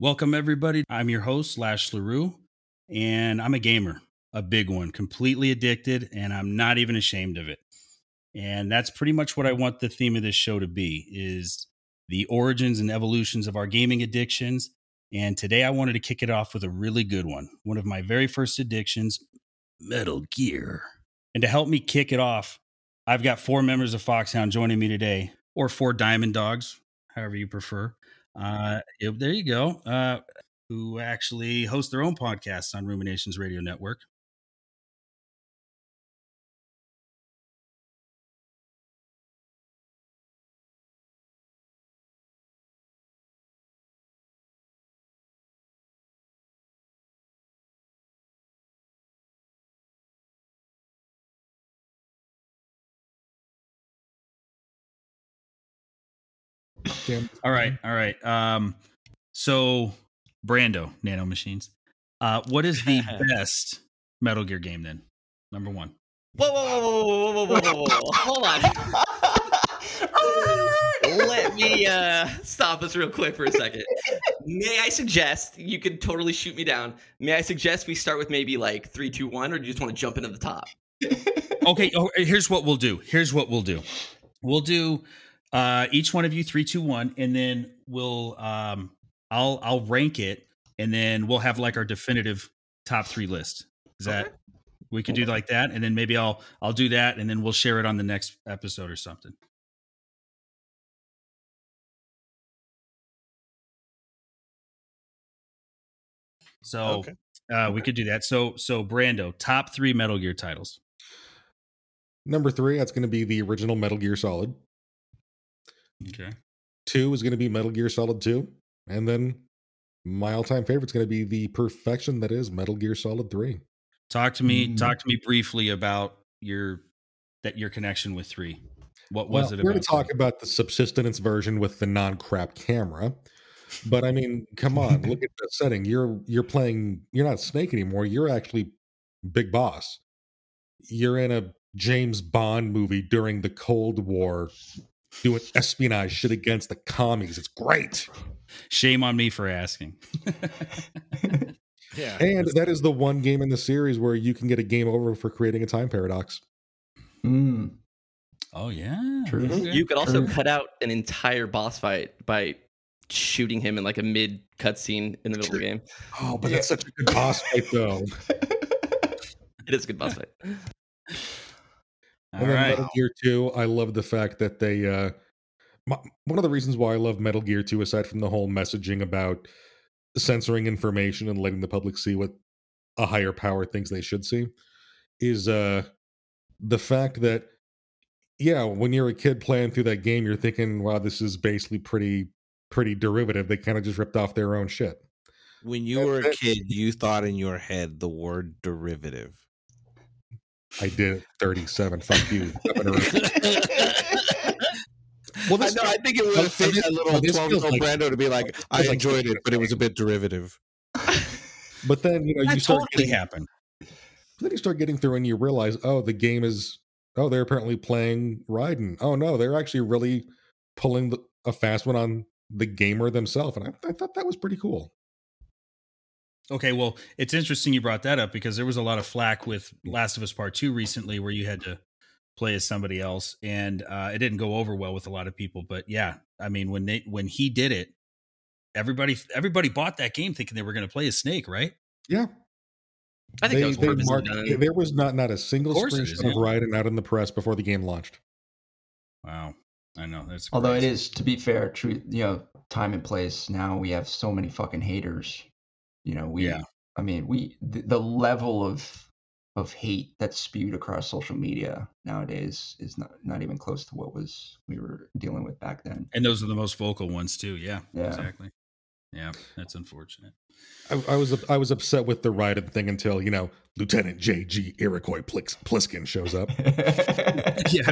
Welcome, everybody. I'm your host, Slash LaRue, and I'm a gamer, a big one, completely addicted, and I'm not even ashamed of it. And that's pretty much what I want the theme of this show to be is the origins and evolutions of our gaming addictions. And today I wanted to kick it off with a really good one. One of my very first addictions, Metal Gear. And to help me kick it off, I've got four members of Foxhound joining me today, or four Diamond Dogs, however you prefer. Uh, there you go. Uh, who actually host their own podcasts on Ruminations Radio Network. all right, all right. Um, so Brando Nano Machines. Uh, what is the best Metal Gear game then? Number one. Whoa, whoa, whoa, whoa, whoa, whoa, whoa, whoa! Hold on. Let me uh, stop us real quick for a second. May I suggest you could totally shoot me down? May I suggest we start with maybe like three, two, one, or do you just want to jump into the top? okay. Oh, here's what we'll do. Here's what we'll do. We'll do uh, each one of you three, two, one, and then we'll um, I'll I'll rank it, and then we'll have like our definitive top three list. Is that Okay. we could do like that, and then maybe I'll I'll do that, and then we'll share it on the next episode or something. So Okay. uh, we could do that. So so Brando, top three Metal Gear titles. Number three, that's going to be the original Metal Gear Solid. Okay. Two is going to be Metal Gear Solid 2. And then my all time favorite is going to be the perfection that is Metal Gear Solid 3. Talk to me. Mm. Talk to me briefly about your that your connection with three. What Well, was it we're going to talk about the subsistence version with the non crap camera. But I mean, come on, look at the setting. You're you're playing. You're not Snake anymore. You're actually Big Boss. You're in a James Bond movie during the Cold War, doing espionage shit against the commies. It's great. Shame on me for asking. Yeah. And that is the one game in the series where you can get a game over for creating a time paradox. Mm, oh yeah. True. Okay. You could also True. cut out an entire boss fight by shooting him in like a mid cutscene in the middle of the game. Oh, but Yeah. that's such a good boss fight, though. It is a good boss fight. All and then right. Metal Gear 2, I love the fact that they uh my, one of the reasons why I love Metal Gear 2 aside from the whole messaging about censoring information and letting the public see what a higher power thinks they should see is uh the fact that yeah, when you're a kid playing through that game you're thinking wow this is basically pretty pretty derivative. They kind of just ripped off their own shit. When you were a kid, you thought in your head the word derivative. I did it 37 fuck you. Up and around. Well, I know. I think it would have fit this- a little this feels twelve-year-old like- Brando to be like, "I like enjoyed it, but it was a bit derivative." But then you know that you start totally getting, happened. then you start getting through and you realize, oh, the game is oh, they're apparently playing Raiden. Oh no, they're actually really pulling the, a fast one on the gamer themselves, and I, I thought that was pretty cool. Okay, well, it's interesting you brought that up because there was a lot of flack with Last of Us Part Two recently, where you had to play as somebody else, and uh, it didn't go over well with a lot of people. But yeah, I mean, when they when he did it, everybody everybody bought that game thinking they were going to play as Snake, right? Yeah, I think they, that was they marked- done. there was not not a single Of course it is, screenshot of yeah. Raiden out in the press before the game launched. Wow, I know that's Although it crazy. is, to be fair, true, you know, time and place. Now we have so many fucking haters. You know, we. Yeah. I mean, we the, the level of of hate that's spewed across social media nowadays is not not even close to what was we were dealing with back then. and those are the most vocal ones too. Yeah, Yeah. exactly. Yeah, that's unfortunate. I, I was I was upset with the Raiden thing until you know Lieutenant J.G. Iroquois Plis- Pliskin shows up. yeah,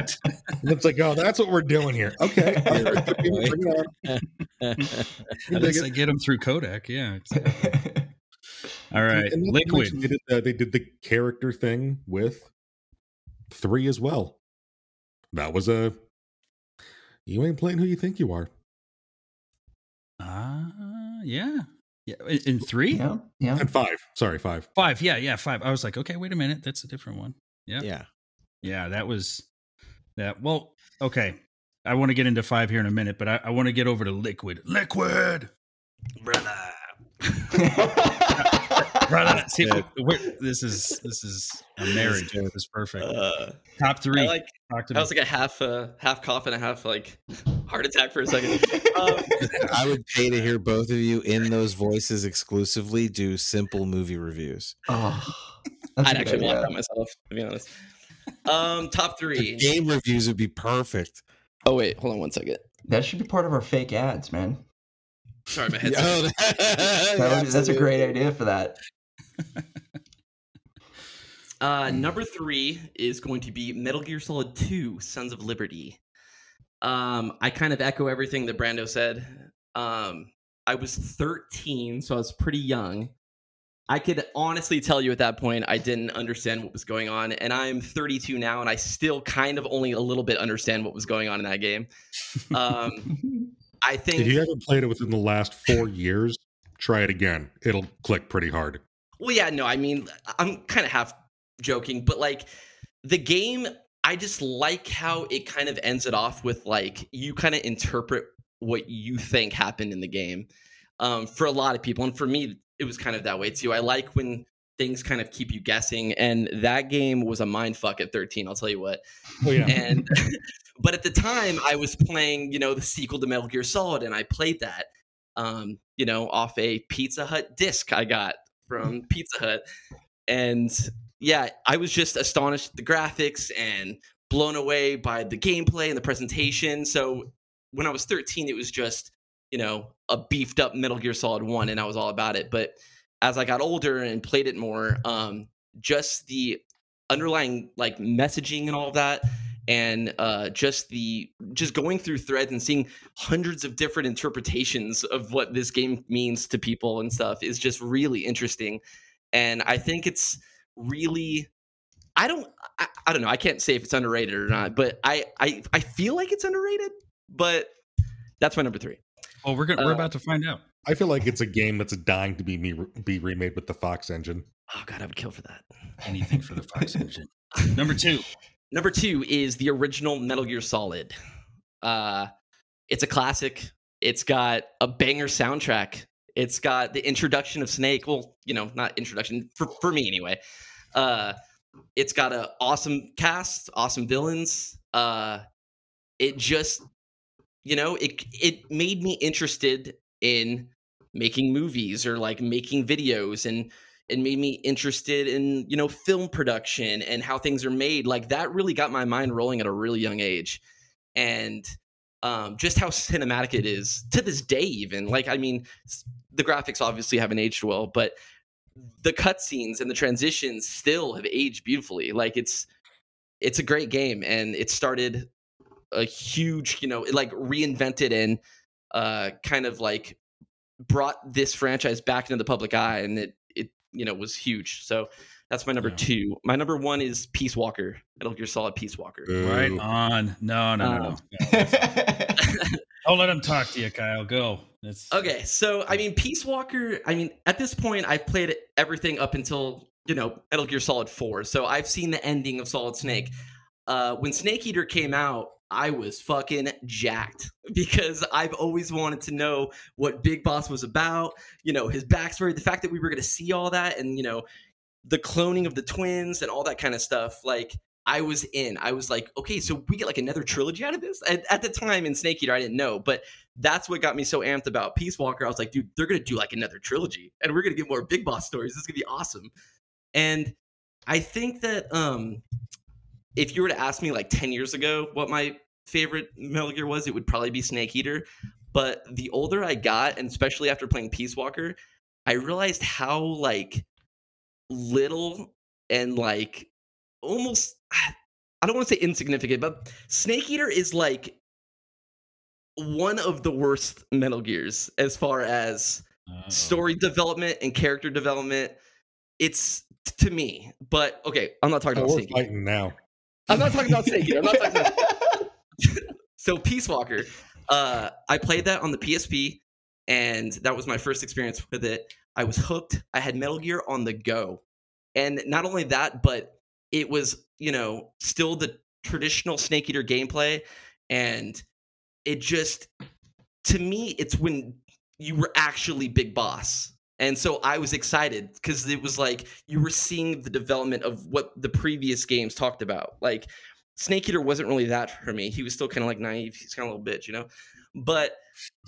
And it's like, oh, that's what we're doing here. Okay, all right, bring it on. at least? I get them through Kodak. Yeah. exactly. All right, And not to Liquid. They did, the, they did the character thing with three as well. That was a. You ain't playing who you think you are. Ah, yeah. Yeah, in, in three, Yeah, yeah. And five. Sorry, five. five. Yeah, yeah, five. I was like, okay, wait a minute, that's a different one. Yeah, Yeah. yeah, that was that. Well, okay, I want to get into five here in a minute, but I, I want to get over to liquid. Liquid, brother. brother. See, Yeah. we're- this is this is a marriage. good. This is perfect. Uh, Top three. I like. Talk to I me. was like a half, uh, half cough and a half like heart attack for a second. Um, I would pay to hear both of you in those voices exclusively do simple movie reviews. oh, I'd a good actually watch that myself, to be honest. Um, top three. Game reviews would be perfect. Oh wait, hold on one second. That should be part of our fake ads, man. Sorry, my head's. Oh, That would- that's a great idea for that. Uh, number three is going to be Metal Gear Solid 2 Sons of Liberty. Um, I kind of echo everything that Brando said. Um, I was 13, so I was pretty young. I could honestly tell you at that point, I didn't understand what was going on. And I'm 32 now, and I still kind of only a little bit understand what was going on in that game. Um, I think. If you haven't played it within the last four years, try it again. It'll click pretty hard. Well, yeah, no, I mean, I'm kind of half joking, but like the game, I just like how it kind of ends it off with like you kind of interpret what you think happened in the game. Um, for a lot of people, and for me, it was kind of that way too. I like when things kind of keep you guessing, and that game was a mind fuck at 13. I'll tell you what. Oh yeah. And but at the time, I was playing, you know, the sequel to Metal Gear Solid, and I played that, um, you know, off a Pizza Hut disc I got from Pizza Hut, and yeah, I was just astonished at the graphics and blown away by the gameplay and the presentation. So when I was 13, it was just, you know, a beefed up Metal Gear Solid 1 and I was all about it. But as I got older and played it more, um, just the underlying like messaging and all of that and uh, just the just going through threads and seeing hundreds of different interpretations of what this game means to people and stuff is just really interesting and i think it's really i don't I, I don't know i can't say if it's underrated or not but i i, I feel like it's underrated but that's my number three well, we're gonna, we're uh, about to find out. I feel like it's a game that's dying to be me be remade with the Fox engine. oh god i would kill for that Anything for the Fox engine. Number two. Number two is the original Metal Gear Solid. Uh, it's a classic. It's got a banger soundtrack. It's got the introduction of Snake. Well, you know, not introduction for, for me anyway. Uh, it's got an awesome cast, awesome villains. Uh, it just, you know, it it made me interested in making movies or like making videos and it made me interested in you know film production and how things are made like that really got my mind rolling at a really young age. And um, just how cinematic it is to this day even like i mean the graphics obviously haven't aged well but the cutscenes and the transitions still have aged beautifully like it's it's a great game and it started a huge you know like reinvented and uh kind of like brought this franchise back into the public eye and it you know was huge so that's my number Yeah. two my number one is peace walker metal gear solid peace walker Right on. No, no, no, no. Um, Don't let him talk to you, Kyle. Go. It's Okay, so I mean, Peace Walker. I mean, at this point, I've played everything up until you know Metal Gear Solid Four. So I've seen the ending of Solid Snake. Uh, when Snake Eater came out, I was fucking jacked because I've always wanted to know what Big Boss was about. You know, his backstory, the fact that we were going to see all that, and you know, the cloning of the twins and all that kind of stuff. Like, I was in. I was like, okay, so we get like another trilogy out of this. At, at the time in Snake Eater, I didn't know, but that's what got me so amped about Peace Walker. I was like, dude, they're gonna do like another trilogy, and we're gonna get more Big Boss stories. This is gonna be awesome. And I think that um, if you were to ask me like ten years ago what my favorite Metal Gear was, it would probably be Snake Eater. But the older I got, and especially after playing Peace Walker, I realized how like little and like almost I don't want to say insignificant, but Snake Eater is like one of the worst Metal Gears as far as Uh-oh. story development and character development. It's to me, but okay, I'm not talking Oh, about we're Snake Eater. fighting now. I'm not talking about Snake Eater. I'm not talking about so Peace Walker. Uh, I played that on the PSP. and that was my first experience with it. I was hooked. I had Metal Gear on the go, and not only that, but it was you know still the traditional Snake Eater gameplay, and it just to me it's when you were actually Big Boss. And so I was excited because it was like you were seeing the development of what the previous games talked about. Like Snake Eater wasn't really that for me. He was still kind of like naive. He's kind of a little bitch, you know. But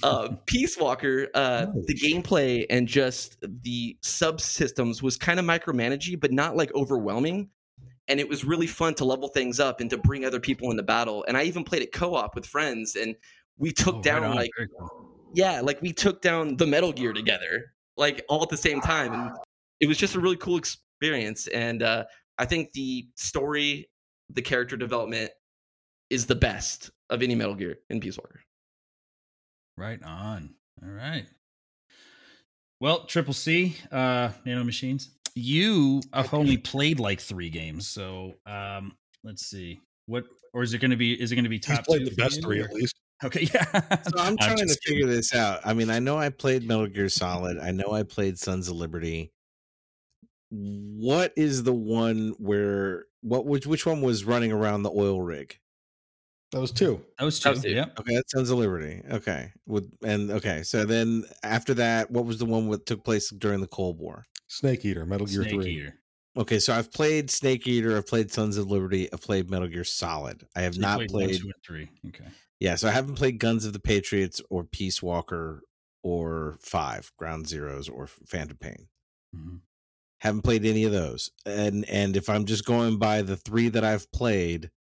uh, Peace Walker, uh, the gameplay and just the subsystems was kind of micromanagey, but not like overwhelming. And it was really fun to level things up and to bring other people into battle. And I even played it co-op with friends, and we took Oh, down on. like yeah, like we took down the Metal Gear together, like all at the same time, and it was just a really cool experience. And uh, I think the story, the character development, is the best of any Metal Gear in Peace Walker. Right on. All right. Well, Triple C, uh, Nano Machines, you have only played like three games, so um, let's see what, or is it going to be? Is it going to be He's top? played two the best three or- at least. Okay, yeah. So I'm trying to just kidding. figure this out. I mean, I know I played Metal Gear Solid. I know I played Sons of Liberty. What is the one where what which which one was running around the oil rig? That was two. That was That two. was two. Yep. Okay, that's Sons of Liberty. Okay, with and okay, so then after that, what was the one that took place during the Cold War? Snake Eater, Metal Gear Snake Three. Eater. Okay, so I've played Snake Eater, I've played Sons of Liberty, I've played Metal Gear Solid. I have So not played. two, and three. Okay. Yeah, so I haven't played Guns of the Patriots or Peace Walker or Five Ground Zeroes or Phantom Pain. Mhm. Haven't played any of those. And and if I'm just going by the three that I've played,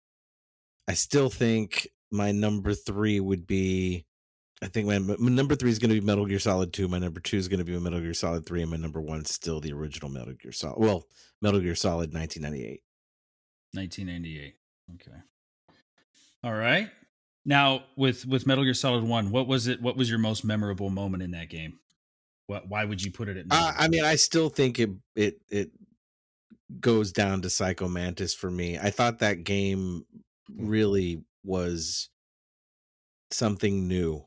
I still think my number three would be. I think my, my number three is going to be Metal Gear Solid Two. My number two is going to be Metal Gear Solid Three, and my number one is still the original Metal Gear Solid. Well, Metal Gear Solid 1998. 1998. Okay. All right. Now with with Metal Gear Solid One, what was it? What was your most memorable moment in that game? What? Why would you put it at? Uh, I mean. I still think it it it goes down to Psycho Mantis for me. I thought that game really was something new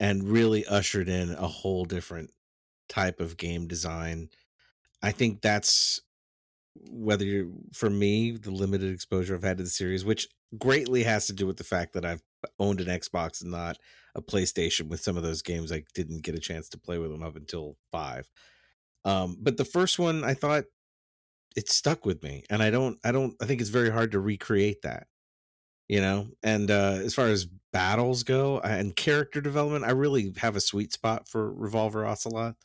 and really ushered in a whole different type of game design. I think that's whether you're for me the limited exposure I've had to the series, which greatly has to do with the fact that I've owned an Xbox and not a PlayStation with some of those games I didn't get a chance to play with them up until five. Um, but the first one I thought it stuck with me, and I don't, I don't, I think it's very hard to recreate that, you know. And uh, as far as battles go and character development, I really have a sweet spot for Revolver Ocelot.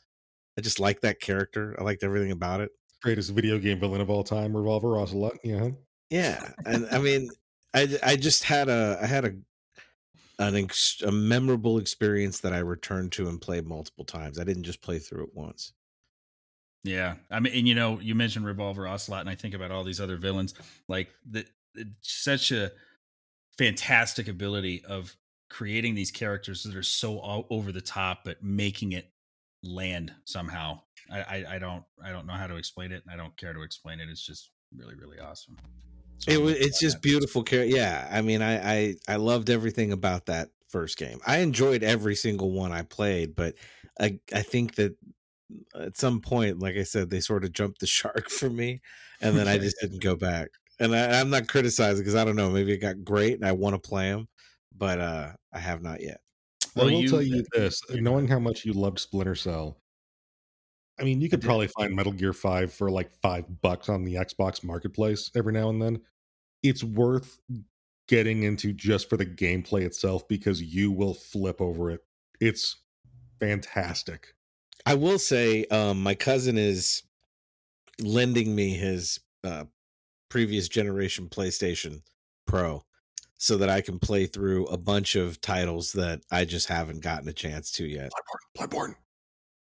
I just like that character. I liked everything about it. Greatest video game villain of all time, Revolver Ocelot. Yeah. Yeah, and I mean, I I just had a I had a an ex- a memorable experience that I returned to and played multiple times. I didn't just play through it once. Yeah, I mean, and you know, you mentioned Revolver Ocelot, and I think about all these other villains, like the it's such a fantastic ability of creating these characters that are so over the top, but making it land somehow. I, I, I don't, I don't know how to explain it, and I don't care to explain it. It's just really, really awesome. So It was it's just that- beautiful. Yeah, I mean, I, I I loved everything about that first game. I enjoyed every single one I played, but I I think that uh, at some point, like I said, they sort of jumped the shark for me, and then I just didn't go back. And I, I'm not criticizing because I don't know. Maybe it got great, and I want to play them, but uh I have not yet. Well, Well, I will you- tell you this: knowing how much you loved Splinter Cell, I mean, you could probably find Metal Gear Five for like five bucks on the Xbox Marketplace every now and then. It's worth getting into just for the gameplay itself because you will flip over it. It's fantastic. I will say, um, my cousin is lending me his uh, previous generation PlayStation Pro so that I can play through a bunch of titles that I just haven't gotten a chance to yet. Bloodborne, Bloodborne.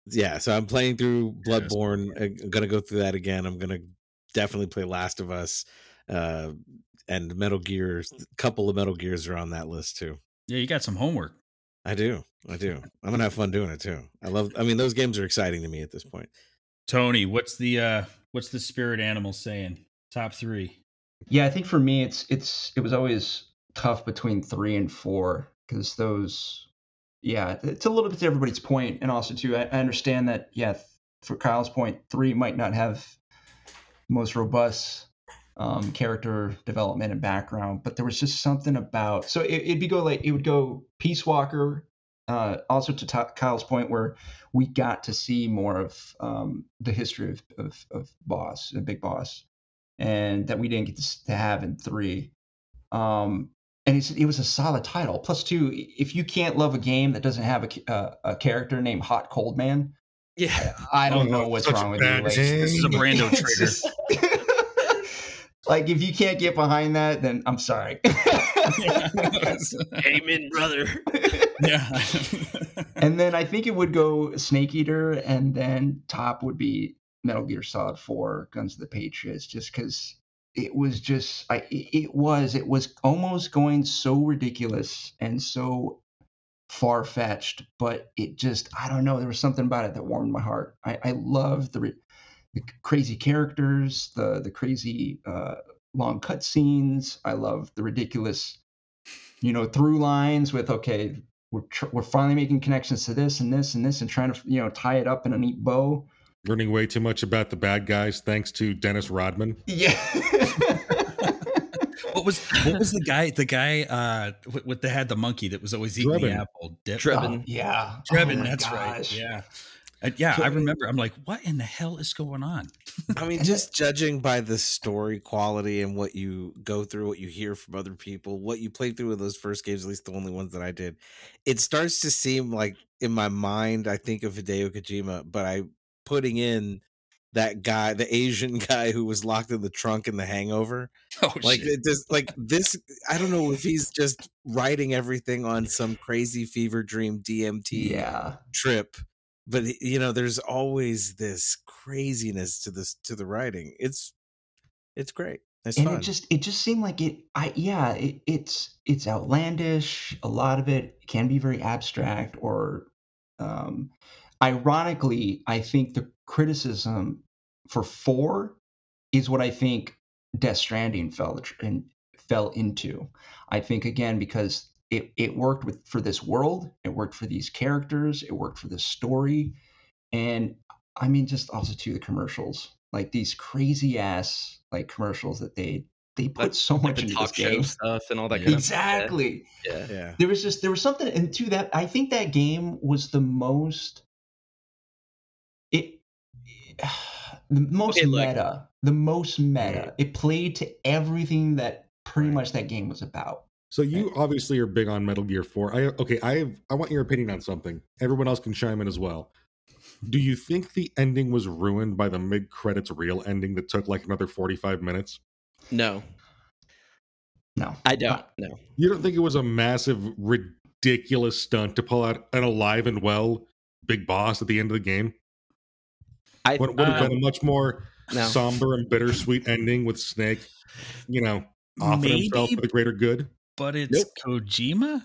Yeah, so I'm playing through Bloodborne. I'm gonna go through that again. I'm gonna definitely play Last of Us, uh, and Metal Gear. A couple of Metal Gears are on that list too. Yeah, you got some homework. I do, I do. I'm gonna have fun doing it too. I love. I mean, those games are exciting to me at this point. Tony, what's the uh what's the spirit animal saying? Top three. Yeah, I think for me, it's it's it was always tough between three and four because those yeah, it's a little bit to everybody's point, and also too, I, I understand that. Yeah, for Kyle's point, three might not have most robust um, character development and background, but there was just something about. So it, would be go like it would go Peace Walker. Uh, also to t- Kyle's point, where we got to see more of um, the history of, of, of Boss, Big Boss, and that we didn't get to, to have in three. Um, and it's, it was a solid title. Plus, two, if you can't love a game that doesn't have a, a, a character named Hot Coldman, yeah, I don't know what's wrong with you. Like, this is a Brando trigger. Just, like if you can't get behind that, then I'm sorry. Amen, brother. yeah. and then I think it would go Snake Eater, and then top would be Metal Gear Solid 4, Guns of the Patriots, just because it was just I it was it was almost going so ridiculous and so far fetched, but it just I don't know there was something about it that warmed my heart. I, I love the the crazy characters, the the crazy uh, long cutscenes. I love the ridiculous, you know, through lines with okay, we're tr- we're finally making connections to this and this and this and trying to you know tie it up in a neat bow learning way too much about the bad guys thanks to Dennis Rodman. Yeah. what was what was the guy the guy uh with, the had the monkey that was always eating Drebin. the apple? Dip. Drebin. Oh, yeah. Drebin, oh that's gosh. right. Yeah. Uh, yeah, I remember. I'm like, what in the hell is going on? I mean, just judging by the story quality and what you go through, what you hear from other people, what you play through in those first games, at least the only ones that I did, it starts to seem like in my mind, I think of Hideo Kojima, but I putting in that guy, the Asian guy who was locked in the trunk in the hangover. Oh, like shit. it just like this. I don't know if he's just writing everything on some crazy fever dream DMT yeah. trip. But you know, there's always this craziness to this to the writing. It's it's great. It's and fun. it just it just seemed like it I yeah, it, it's it's outlandish. A lot of it can be very abstract or um ironically, I think the criticism for four is what I think Death Stranding fell in, fell into. I think again because it it worked with for this world, it worked for these characters, it worked for the story, and I mean just also to the commercials, like these crazy ass like commercials that they they put like, so much like into this game stuff and all that. exactly. Yeah. yeah. There was just there was something into that. I think that game was the most it the most okay, meta, the most meta. It played to everything that pretty much that game was about. So you obviously are big on Metal Gear 4. I okay, I have, I want your opinion on something. Everyone else can chime in as well. Do you think the ending was ruined by the mid credits real ending that took like another 45 minutes? No. No. I don't. No. You don't think it was a massive ridiculous stunt to pull out an alive and well big boss at the end of the game? I would, would have been a much more no. somber and bittersweet ending with Snake, you know, offering himself for the greater good. But it's nope. Kojima.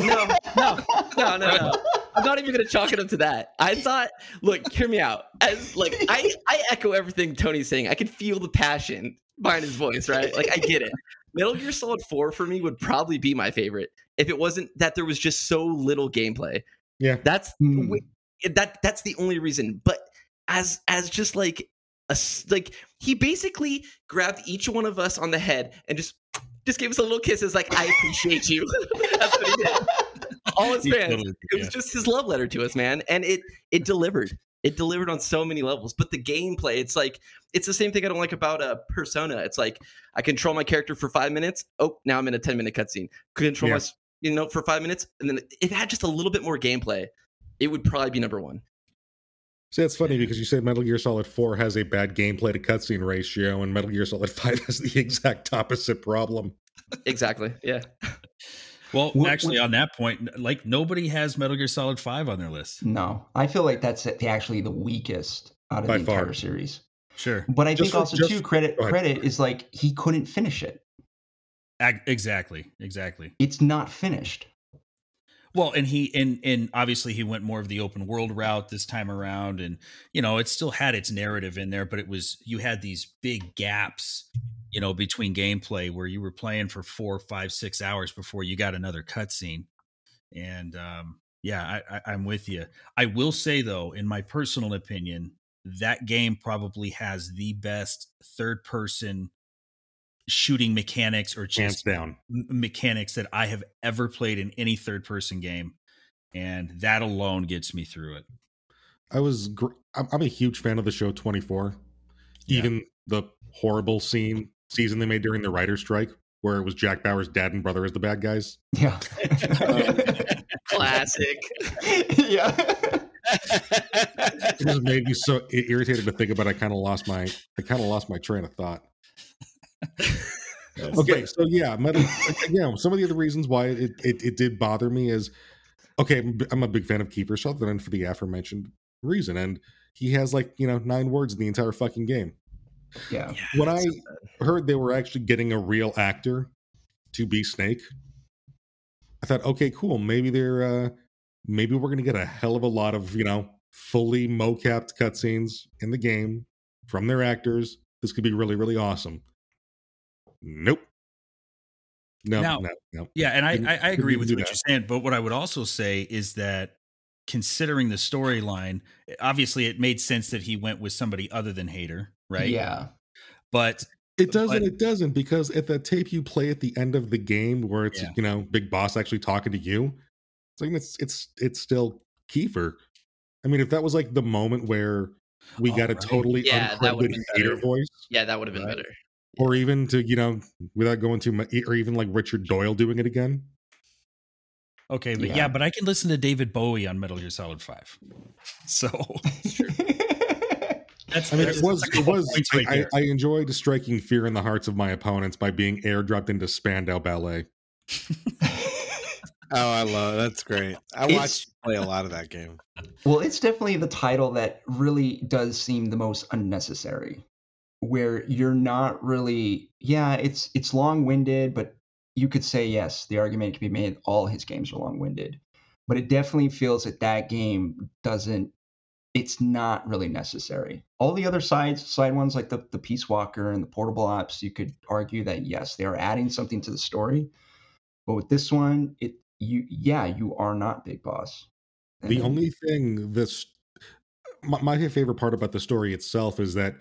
no, no, no, no, no. I'm not even gonna chalk it up to that. I thought, look, hear me out. As like, I I echo everything Tony's saying. I can feel the passion behind his voice, right? Like, I get it. Metal Gear Solid 4 for me would probably be my favorite if it wasn't that there was just so little gameplay. Yeah, that's mm. that that's the only reason. But as as just like a like he basically grabbed each one of us on the head and just just gave us a little kiss. It's like I appreciate you. That's what he did. All his fans. Totally, yeah. It was just his love letter to us, man, and it it delivered. It delivered on so many levels. But the gameplay, it's like it's the same thing I don't like about a uh, Persona. It's like I control my character for five minutes. Oh, now I'm in a ten minute cutscene. Control yeah. my you know for five minutes, and then if it had just a little bit more gameplay, it would probably be number one. See, it's funny because you say Metal Gear Solid 4 has a bad gameplay to cutscene ratio, and Metal Gear Solid 5 has the exact opposite problem. Exactly. Yeah. Well, what, actually, what, on that point, like nobody has Metal Gear Solid 5 on their list. No, I feel like that's actually the weakest out of By the far. entire series. Sure. But I just think for, also, just, too, credit credit is like he couldn't finish it. Exactly. Exactly. It's not finished. Well, and he and and obviously he went more of the open world route this time around, and you know it still had its narrative in there, but it was you had these big gaps, you know, between gameplay where you were playing for four, five, six hours before you got another cutscene, and um, Yeah, I, I, I'm with you. I will say though, in my personal opinion, that game probably has the best third person shooting mechanics or Hands just down. m- mechanics that I have ever played in any third person game. And that alone gets me through it. I was. Gr- I'm, I'm a huge fan of the show 24. Yeah. Even the horrible scene season they made during the writer's strike, where it was Jack Bauer's dad and brother as the bad guys. Yeah. Classic. yeah. It just made me so irritated to think about. It. I kind of lost my. I kind of lost my train of thought. Okay, so yeah, metal. Yeah, some of the other reasons why it, it it did bother me is, okay, I'm a big fan of Kiefer Sutherland for the aforementioned reason, and he has like you know nine words in the entire fucking game. Yeah. When I heard they were actually getting a real actor to be Snake, I thought, okay, cool. Maybe they're uh maybe we're gonna get a hell of a lot of you know fully mocapped cutscenes in the game from their actors. This could be really really awesome. Nope. No, Now- no, no. Yeah, and I, I, I agree with what that. you're saying. But what I would also say is that considering the storyline, eh, obviously it made sense that he went with somebody other than Hayter, right? Yeah. But It doesn't. But- it doesn't because at the tape you play at the end of the game, where it's Yeah. you know Big Boss actually talking to you, it's like it's it's it's still Kiefer. I mean, if that was like the moment where we Oh, got a right. totally Yeah, that would've uncredited been Hayter better. voice, Yeah, that would have been Right. better. Or even to you know without going too much, or even like Richard Doyle doing it again. okay, but yeah. Yeah. but I can listen to David Bowie on Metal Gear Solid Five. So that's I mean, that's- it was it was. points I, I. I enjoyed striking fear in the hearts of my opponents by being airdropped into Spandau Ballet. Oh, I love that's great. I It's- watched you play a lot of that game. Well, it's definitely the title that really does seem the most unnecessary. Where you're not really yeah, it's it's long-winded, but you could say yes, the argument can be made all his games are long-winded. But it definitely feels that that game doesn't it's not really necessary. All the other sides side ones like the the Peace Walker and the Portable Ops, you could argue that yes, they are adding something to the story. But with this one, it you yeah, you are not Big Boss. The only thing this my, my favorite part about the story itself is that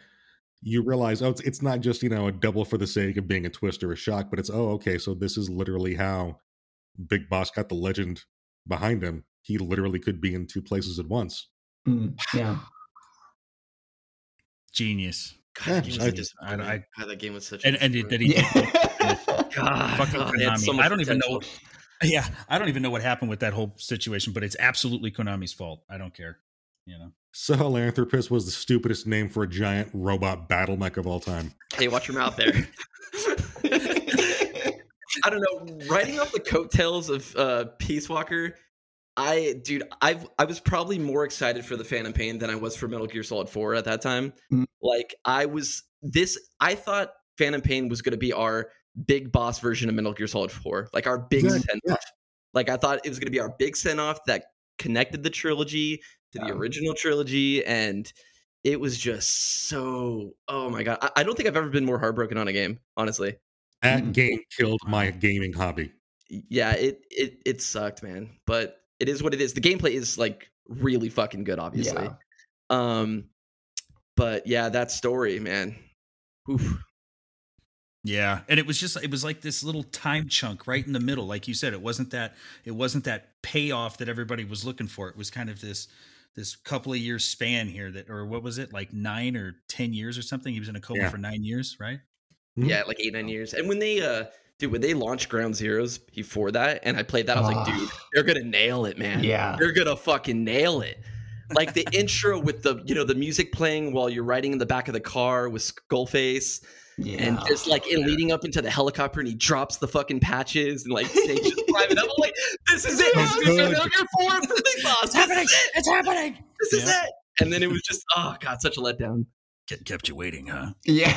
you realize oh it's, it's not just you know a double for the sake of being a twist or a shock but it's oh okay so this is literally how big boss got the legend behind him he literally could be in two places at once Mm, yeah. Genius. God, Yeah, that game was I- so disappointing. I- that game was such. And a and did, did disappointment. he? Yeah. God, oh, Konami. so I don't even know. Yeah, I don't even know what happened with that whole situation, but it's absolutely Konami's fault. I don't care. You know. Sahelanthropus was the stupidest name for a giant robot battle mech of all time Hey, watch your mouth there. I don't know. Riding off the coattails of uh, Peace Walker, I, dude, I I was probably more excited for the Phantom Pain than I was for Metal Gear Solid Four at that time. Mm. Like, I was this. I thought Phantom Pain was going to be our big boss version of Metal Gear Solid Four, like our big Exactly, send yeah. off. Like, I thought it was going to be our big send off that connected the trilogy to the original trilogy, and it was just so. Oh my god, I, I don't think I've ever been more heartbroken on a game, honestly that game killed my gaming hobby yeah it it it sucked man but it is what it is the gameplay is like really fucking good obviously Yeah. um but yeah that story man Oof. Yeah, and it was just it was like this little time chunk right in the middle, like you said. It wasn't that it wasn't that payoff that everybody was looking for. It was kind of this this couple of years span here that, or what was it, like nine or ten years or something? He was in a coma Yeah. for nine years, right? Yeah like eight nine years and when they uh dude when they launched ground zeros before that and i played that i was like dude Ah. they're gonna nail it man Yeah. they're gonna fucking nail it like the intro with the you know the music playing while you're riding in the back of the car with skullface Yeah. and just like in leading up into the helicopter and he drops the fucking patches and like Snake's just climbing up. I'm like, this is it. This is good. Metal Gear 4 for the big boss. It's happening. It's happening. This is it. And then it was just, oh god, such a letdown. Kept, kept you waiting, huh? yeah.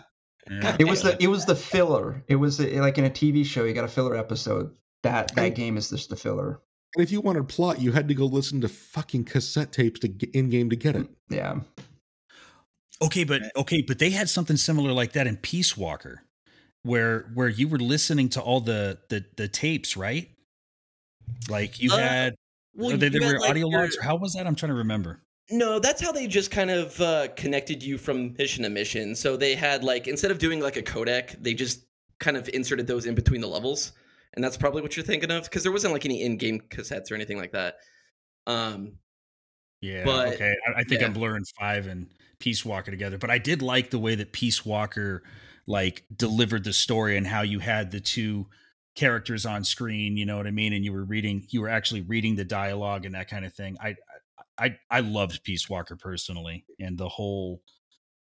Yeah. it was the it was the filler. It was the, like in a TV show. You got a filler episode. That that game is just the filler. and if you wanted plot you had to go listen to fucking cassette tapes to get in game to get it Yeah. Okay, but okay, but they had something similar like that in Peace Walker, where where you were listening to all the the the tapes, right? Like you Uh, had, Well, they, they were like, audio your- logs, or how was that? I'm trying to remember. No, that's how they just kind of uh, connected you from mission to mission. So they had like instead of doing like a codec, they just kind of inserted those in between the levels, and that's probably what you're thinking of because there wasn't like any in-game cassettes or anything like that. Um, Yeah. But- okay. I, I think yeah. I'm blurring five and Peace Walker together, but I did like the way that Peace Walker like delivered the story and how you had the two characters on screen. You know what I mean? And you were reading, you were actually reading the dialogue and that kind of thing. I, I, I loved Peace Walker personally, and the whole,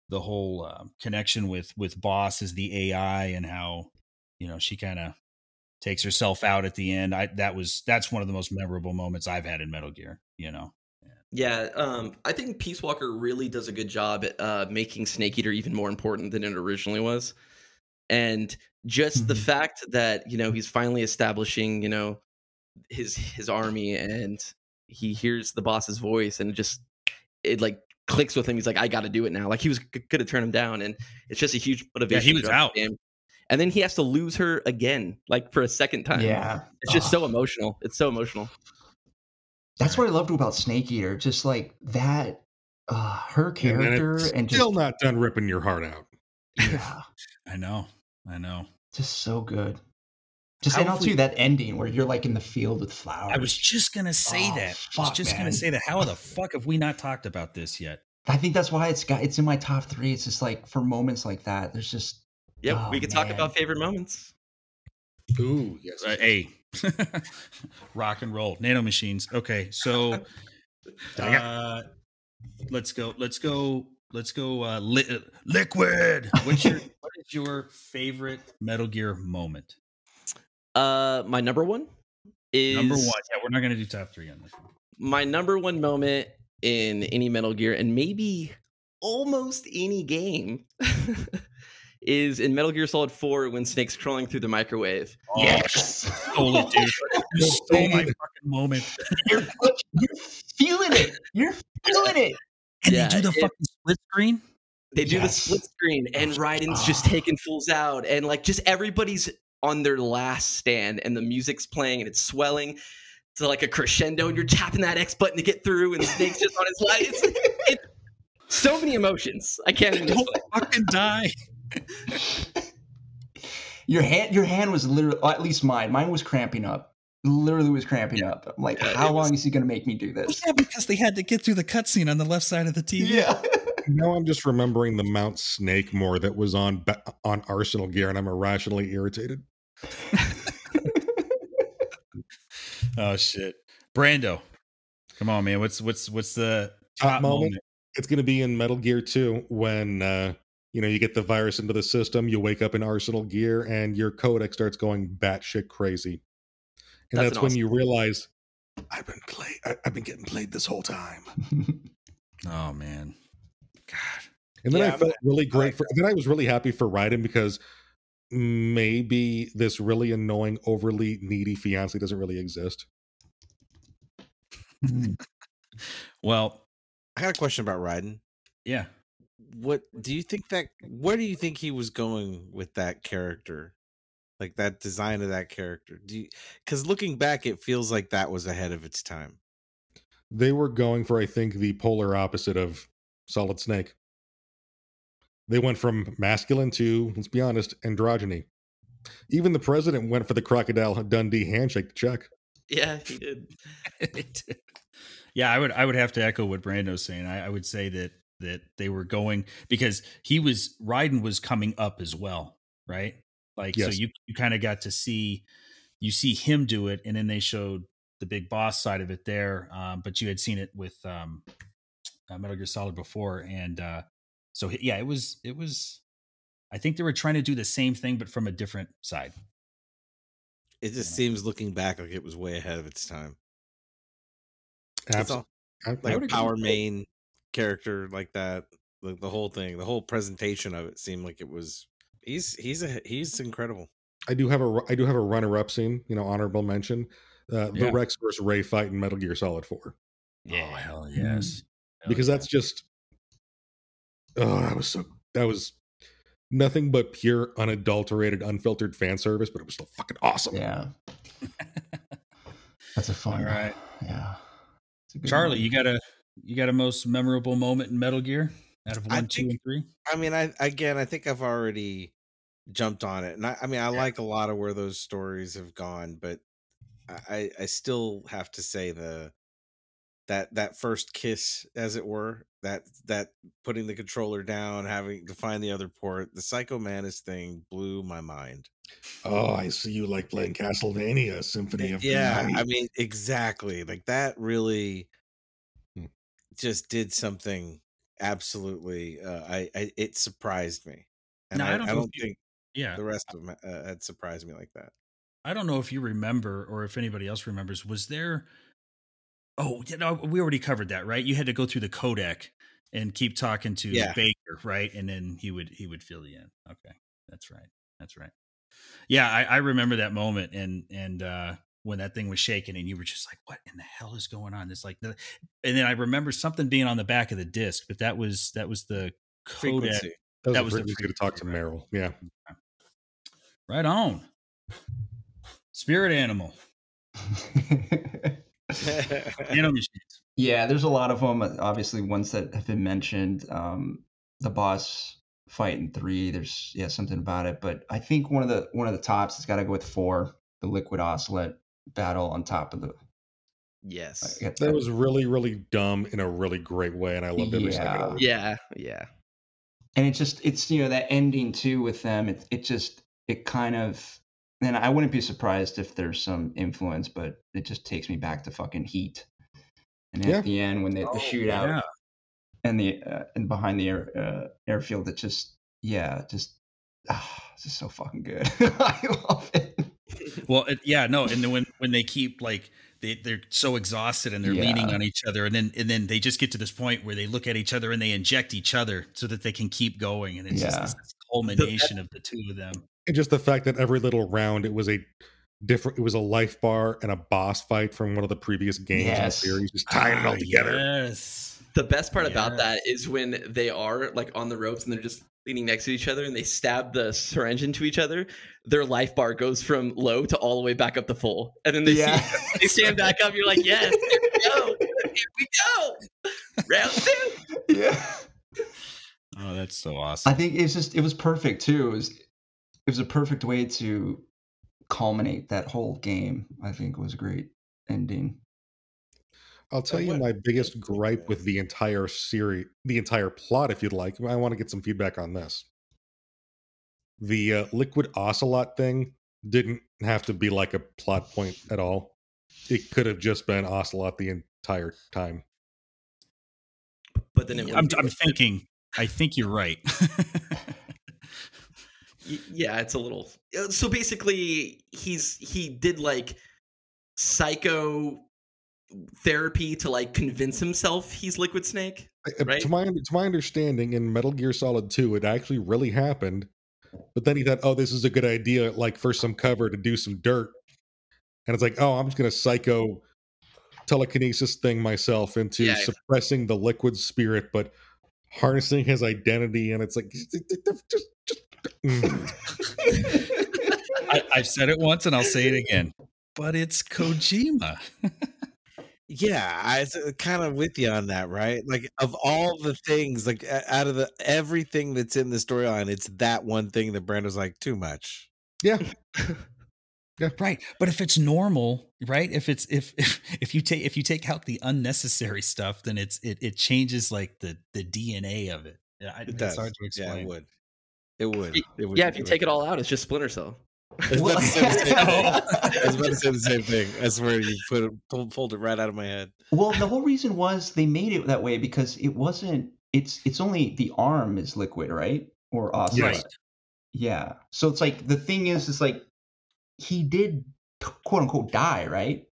the whole uh, connection with with Boss as the AI and how, you know, she kind of takes herself out at the end. I that was that's one of the most memorable moments I've had in Metal Gear. You know. Yeah, um, I think Peace Walker really does a good job at uh, making Snake Eater even more important than it originally was, and just the Mhm. fact that you know he's finally establishing you know his his army and he hears the boss's voice and it just it like clicks with him he's like i gotta do it now like he was g- gonna turn him down and it's just a huge motivation was throughout out. the game. and then he has to lose her again like for a second time yeah. it's just so emotional it's so emotional That's what I loved about Snake Eater. Just like that, uh, her And character it's and, still just not done ripping your heart out. yeah, I know. I know. just so good. Just How and if also we- that ending where you're like in the field with flowers. I was just gonna say Oh, that. I was fuck, just gonna say that. How the fuck have we not talked about this yet? I think that's why it's got it's in my top three. It's just like for moments like that. There's just yep Oh, we could talk about favorite moments Ooh, yes. Uh, hey, rock and roll, nano machines. Okay, so uh, let's go. Let's go. Let's go. Uh, li- liquid. What's your what is your favorite Metal Gear moment? uh my number one is Number one. Yeah, we're not gonna do top three on this one. my number one moment in any Metal Gear and maybe almost any game is in Metal Gear Solid 4 when Snake's crawling through the microwave. yes, Stole it, dude. You stole my fucking moment. you're, you're feeling it. You're feeling it. And Yeah, they do the it- fucking split screen. They do the split screen and Raiden's just Ah. taking fools out and like just everybody's on their last stand and the music's playing and it's swelling to like a crescendo and you're tapping that X button to get through and Snake's just on his life. It's, it's so many emotions. I can't even Don't fucking die. Your hand, your hand was literally, at least mine. Mine was cramping up. Literally was cramping up. I'm like, Yeah, how it was- long is he gonna make me do this? Yeah, because they had to get through the cutscene on the left side of the TV. Yeah. Now I'm just remembering the Mount Snake more that was on ba- on Arsenal gear, and I'm irrationally irritated. Oh shit, Brando, come on, man. What's what's what's the Top top moment? moment? It's going to be in Metal Gear 2 when uh, you know you get the virus into the system. You wake up in Arsenal gear, and your codec starts going batshit crazy. And That's that's, an when awesome you realize I've been play. I- I've been getting played this whole time. Oh man, God. And then Yeah, I I'm- felt really great like for. Then I was really happy for Raiden because maybe this really annoying, overly needy fiance doesn't really exist. Hmm. Well, I got a question about Raiden. yeah. What do you think that? Where do you think he was going with that character? Like that design of that character? Do you? Because looking back, it feels like that was ahead of its time. They were going for, I think, the polar opposite of Solid Snake. They went from masculine to, let's be honest, androgyny. Even the president went for the crocodile Dundee handshake to check. Yeah, he did. yeah, I would I would have to echo what Brando's saying. I, I would say that that they were going because he was Raiden was coming up as well, right? Like so you you kind of got to see you see him do it, and then they showed the big boss side of it there. Um, but you had seen it with um, uh, Metal Gear Solid before, and uh, so yeah, it was it was. I think they were trying to do the same thing, but from a different side. It just Yeah. seems looking back like it was way ahead of its time. That's all. Absolutely. Like would a power main character like that. Like the whole thing, the whole presentation of it seemed like it was. He's he's a he's incredible. I do have a I do have a runner up scene, you know, honorable mention. Uh, Yeah. The Rex versus Ray fight in Metal Gear Solid 4. Oh hell yes, Hell because yeah. that's just oh that was so that was nothing but pure unadulterated unfiltered fan service but it was still fucking awesome yeah. That's a fun. All right. Yeah. It's a good Charlie, one. you got a you got a most memorable moment in Metal Gear out of I one, two, and three? I mean, I again, I think I've already jumped on it, and I, I mean, I like a lot of where those stories have gone, but I, I- I still have to say the that that first kiss, as it were, that that putting the controller down, having to find the other port, the Psycho Mantis thing blew my mind. Oh, I see you like playing Castlevania Symphony of the yeah, I mean, exactly, like that really. Just did something absolutely. Uh, I, I it surprised me, and I I, don't I don't if you- think Yeah, the rest of them uh, had surprised me like that. I don't know if you remember or if anybody else remembers. Was there? Oh, you know, we already covered that, right? You had to go through the codec and keep talking to Yeah. Baker, right? And then he would he would fill you in. Okay, that's right. That's right. Yeah, I, I remember that moment, and and uh, when that thing was shaking, and you were just like, "What in the hell is going on?" It's like, the, and then I remember something being on the back of the disc, but that was that was the codec. Frequency. that was, that the was the frequency to talk to frequency, Meryl. Yeah. Right on. Spirit animal. Nano machines. yeah, there's a lot of them. Obviously, ones that have been mentioned. Um, the boss fight in three. There's yeah something about it, but I think one of the one of the tops has got to go with four. The liquid Ocelot battle on top of the. Yes. I- That was really, really dumb in a really great way, and I loved every second Yeah. of it. Yeah. Yeah. and it just it's you know that ending too with them. It it just it kind of. And I wouldn't be surprised if there's some influence, but it just takes me back to fucking Heat. And at the end, when they, the Oh, shootout, yeah. and the uh, and behind the air, uh, airfield it just yeah just ah, it's just so fucking good i love it Well, it, yeah, no, and then when when they keep like they they're so exhausted and they're leaning on each other, and then and then they just get to this point where they look at each other and they inject each other so that they can keep going, and it's Yeah. just this culmination of the two of them. And just the fact that every little round it was a different it was a life bar and a boss fight from one of the previous games Yes. in the series, just tying it all Ah, together. Yes. The best part about that is when they are like on the ropes and they're just leaning next to each other and they stab the syringe into each other. Their life bar goes from low to all the way back up to full, and then they yeah see, they stand back up. You're like, yes, here we go, here we go, round two. yeah Oh, that's so awesome. i think it's just it was perfect too it was it was a perfect way to culminate that whole game i think it was a great ending I'll tell you my biggest gripe with the entire series, the entire plot, if you'd like. I want to get some feedback on this. The uh, liquid ocelot thing didn't have to be like a plot point at all. It could have just been ocelot the entire time. But then it I'm, I'm thinking. I think you're right. Yeah it's a little uh, so basically he's he did like psycho therapy to like convince himself he's liquid snake Uh, Right. To my to my understanding, in Metal Gear Solid Two, it actually really happened. But then he thought, "Oh, this is a good idea, like for some cover to do some dirt." And it's like, "Oh, I'm just gonna psycho telekinesis thing myself into Yeah. suppressing the liquid spirit, but harnessing his identity." And it's like, just, just, just mm. I, I've said it once and I'll say it again. But it's Kojima. Yeah, I was uh, kind of with you on that, right? Like of all the things, like out of the everything that's in the storyline, it's that one thing that Brando's like too much. yeah, yeah. Right. But if it's normal, right? If it's if if if you take if you take out the unnecessary stuff, then it's it it changes like the the DNA of it. Yeah, I, It it's does. hard to Yeah, explain. it would. It would. It would yeah if you it take would. it all out it's just splinter cell I was about to say the same thing. I was about to say the same thing. I swear you put it, pulled, pulled it right out of my head. well the whole reason was they made it that way because it wasn't it's it's only the arm is liquid right or Ocelot Right. yeah so it's like the thing is it's like he did quote unquote die right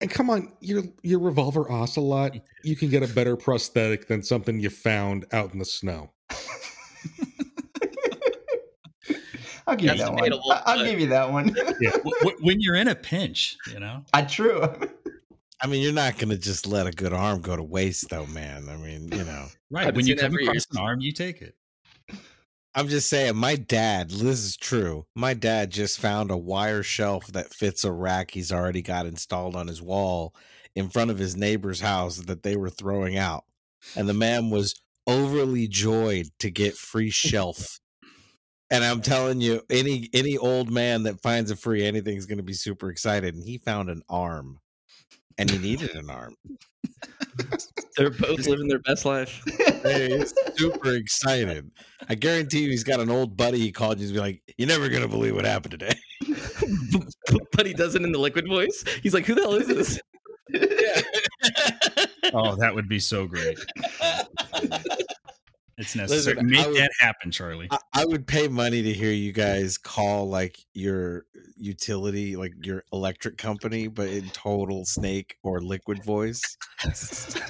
and come on, your your revolver ocelot, you can get a better prosthetic than something you found out in the snow. I'll give you that one. debatable, I- I'll give you that one. W- w- when you're in a pinch, you know. I true. I mean, you're not going to just let a good arm go to waste, though, man. I mean, you know. Right. When you that come across years. an arm, you take it. I'm just saying, my dad, this is true. My dad just found a wire shelf that fits a rack he's already got installed on his wall in front of his neighbor's house that they were throwing out. And the man was overly joyed to get free shelf. And I'm telling you, any any old man that finds a free anything is going to be super excited. And he found an arm, and he needed an arm. They're both living their best life. Hey, he's super excited. I guarantee you, he's got an old buddy he called you. He's be like, "You're never gonna believe what happened today." but he does it in the liquid voice. He's like, "Who the hell is this?" Oh, that would be so great. It's necessary. Listen, Make would- that happen, Charlie. I, I would pay money to hear you guys call like your utility, like your electric company, but in total snake or liquid voice.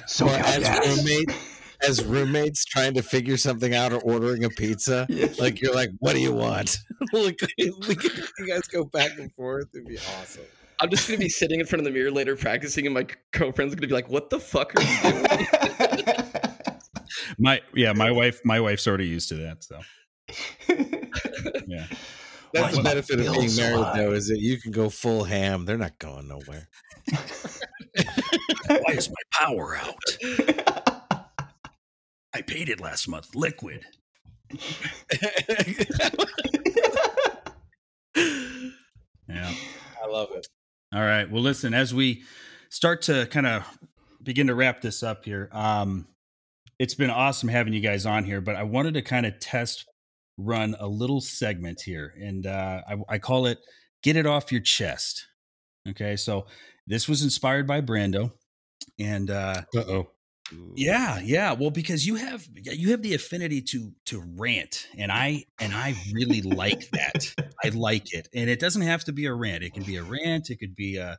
So as gas. roommate, as roommates trying to figure something out or ordering a pizza. Yeah. Like you're like, what do you want? like we could- you guys go back and forth. It'd be awesome. I'm just gonna be sitting in front of the mirror later practicing, and my girlfriend's gonna be like, "What the fuck are you doing?" My yeah, my wife my wife's already used to that. So yeah. That's is the benefit of being married, high? though, is that you can go full ham. They're not going nowhere. Why is my power out? I paid it last month. Liquid. Yeah. I love it. All right. Well, listen, as we start to kind of begin to wrap this up here, um, it's been awesome having you guys on here, but I wanted to kind of test run a little segment here, and uh, I, I call it "Get It Off Your Chest." Okay, so this was inspired by Brando, and uh, oh. yeah, yeah. Well, because you have you have the affinity to to rant, and I and I really like that. I like it, and it doesn't have to be a rant. It can be a rant. It could be a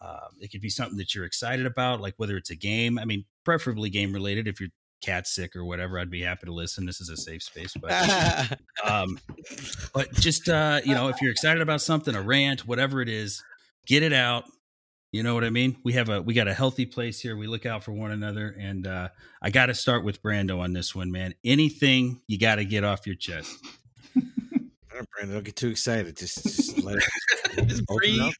uh, it could be something that you're excited about, like whether it's a game. I mean, preferably game related. If your cat's sick or whatever, I'd be happy to listen. This is a safe space, but um, but just uh, you know, if you're excited about something, a rant, whatever it is, get it out. You know what I mean? We have a we got a healthy place here. We look out for one another, and uh, I got to start with Brando on this one, man. Anything you got to get off your chest. All right, Brandon, don't get too excited. Just, just let it Just open breathe. up.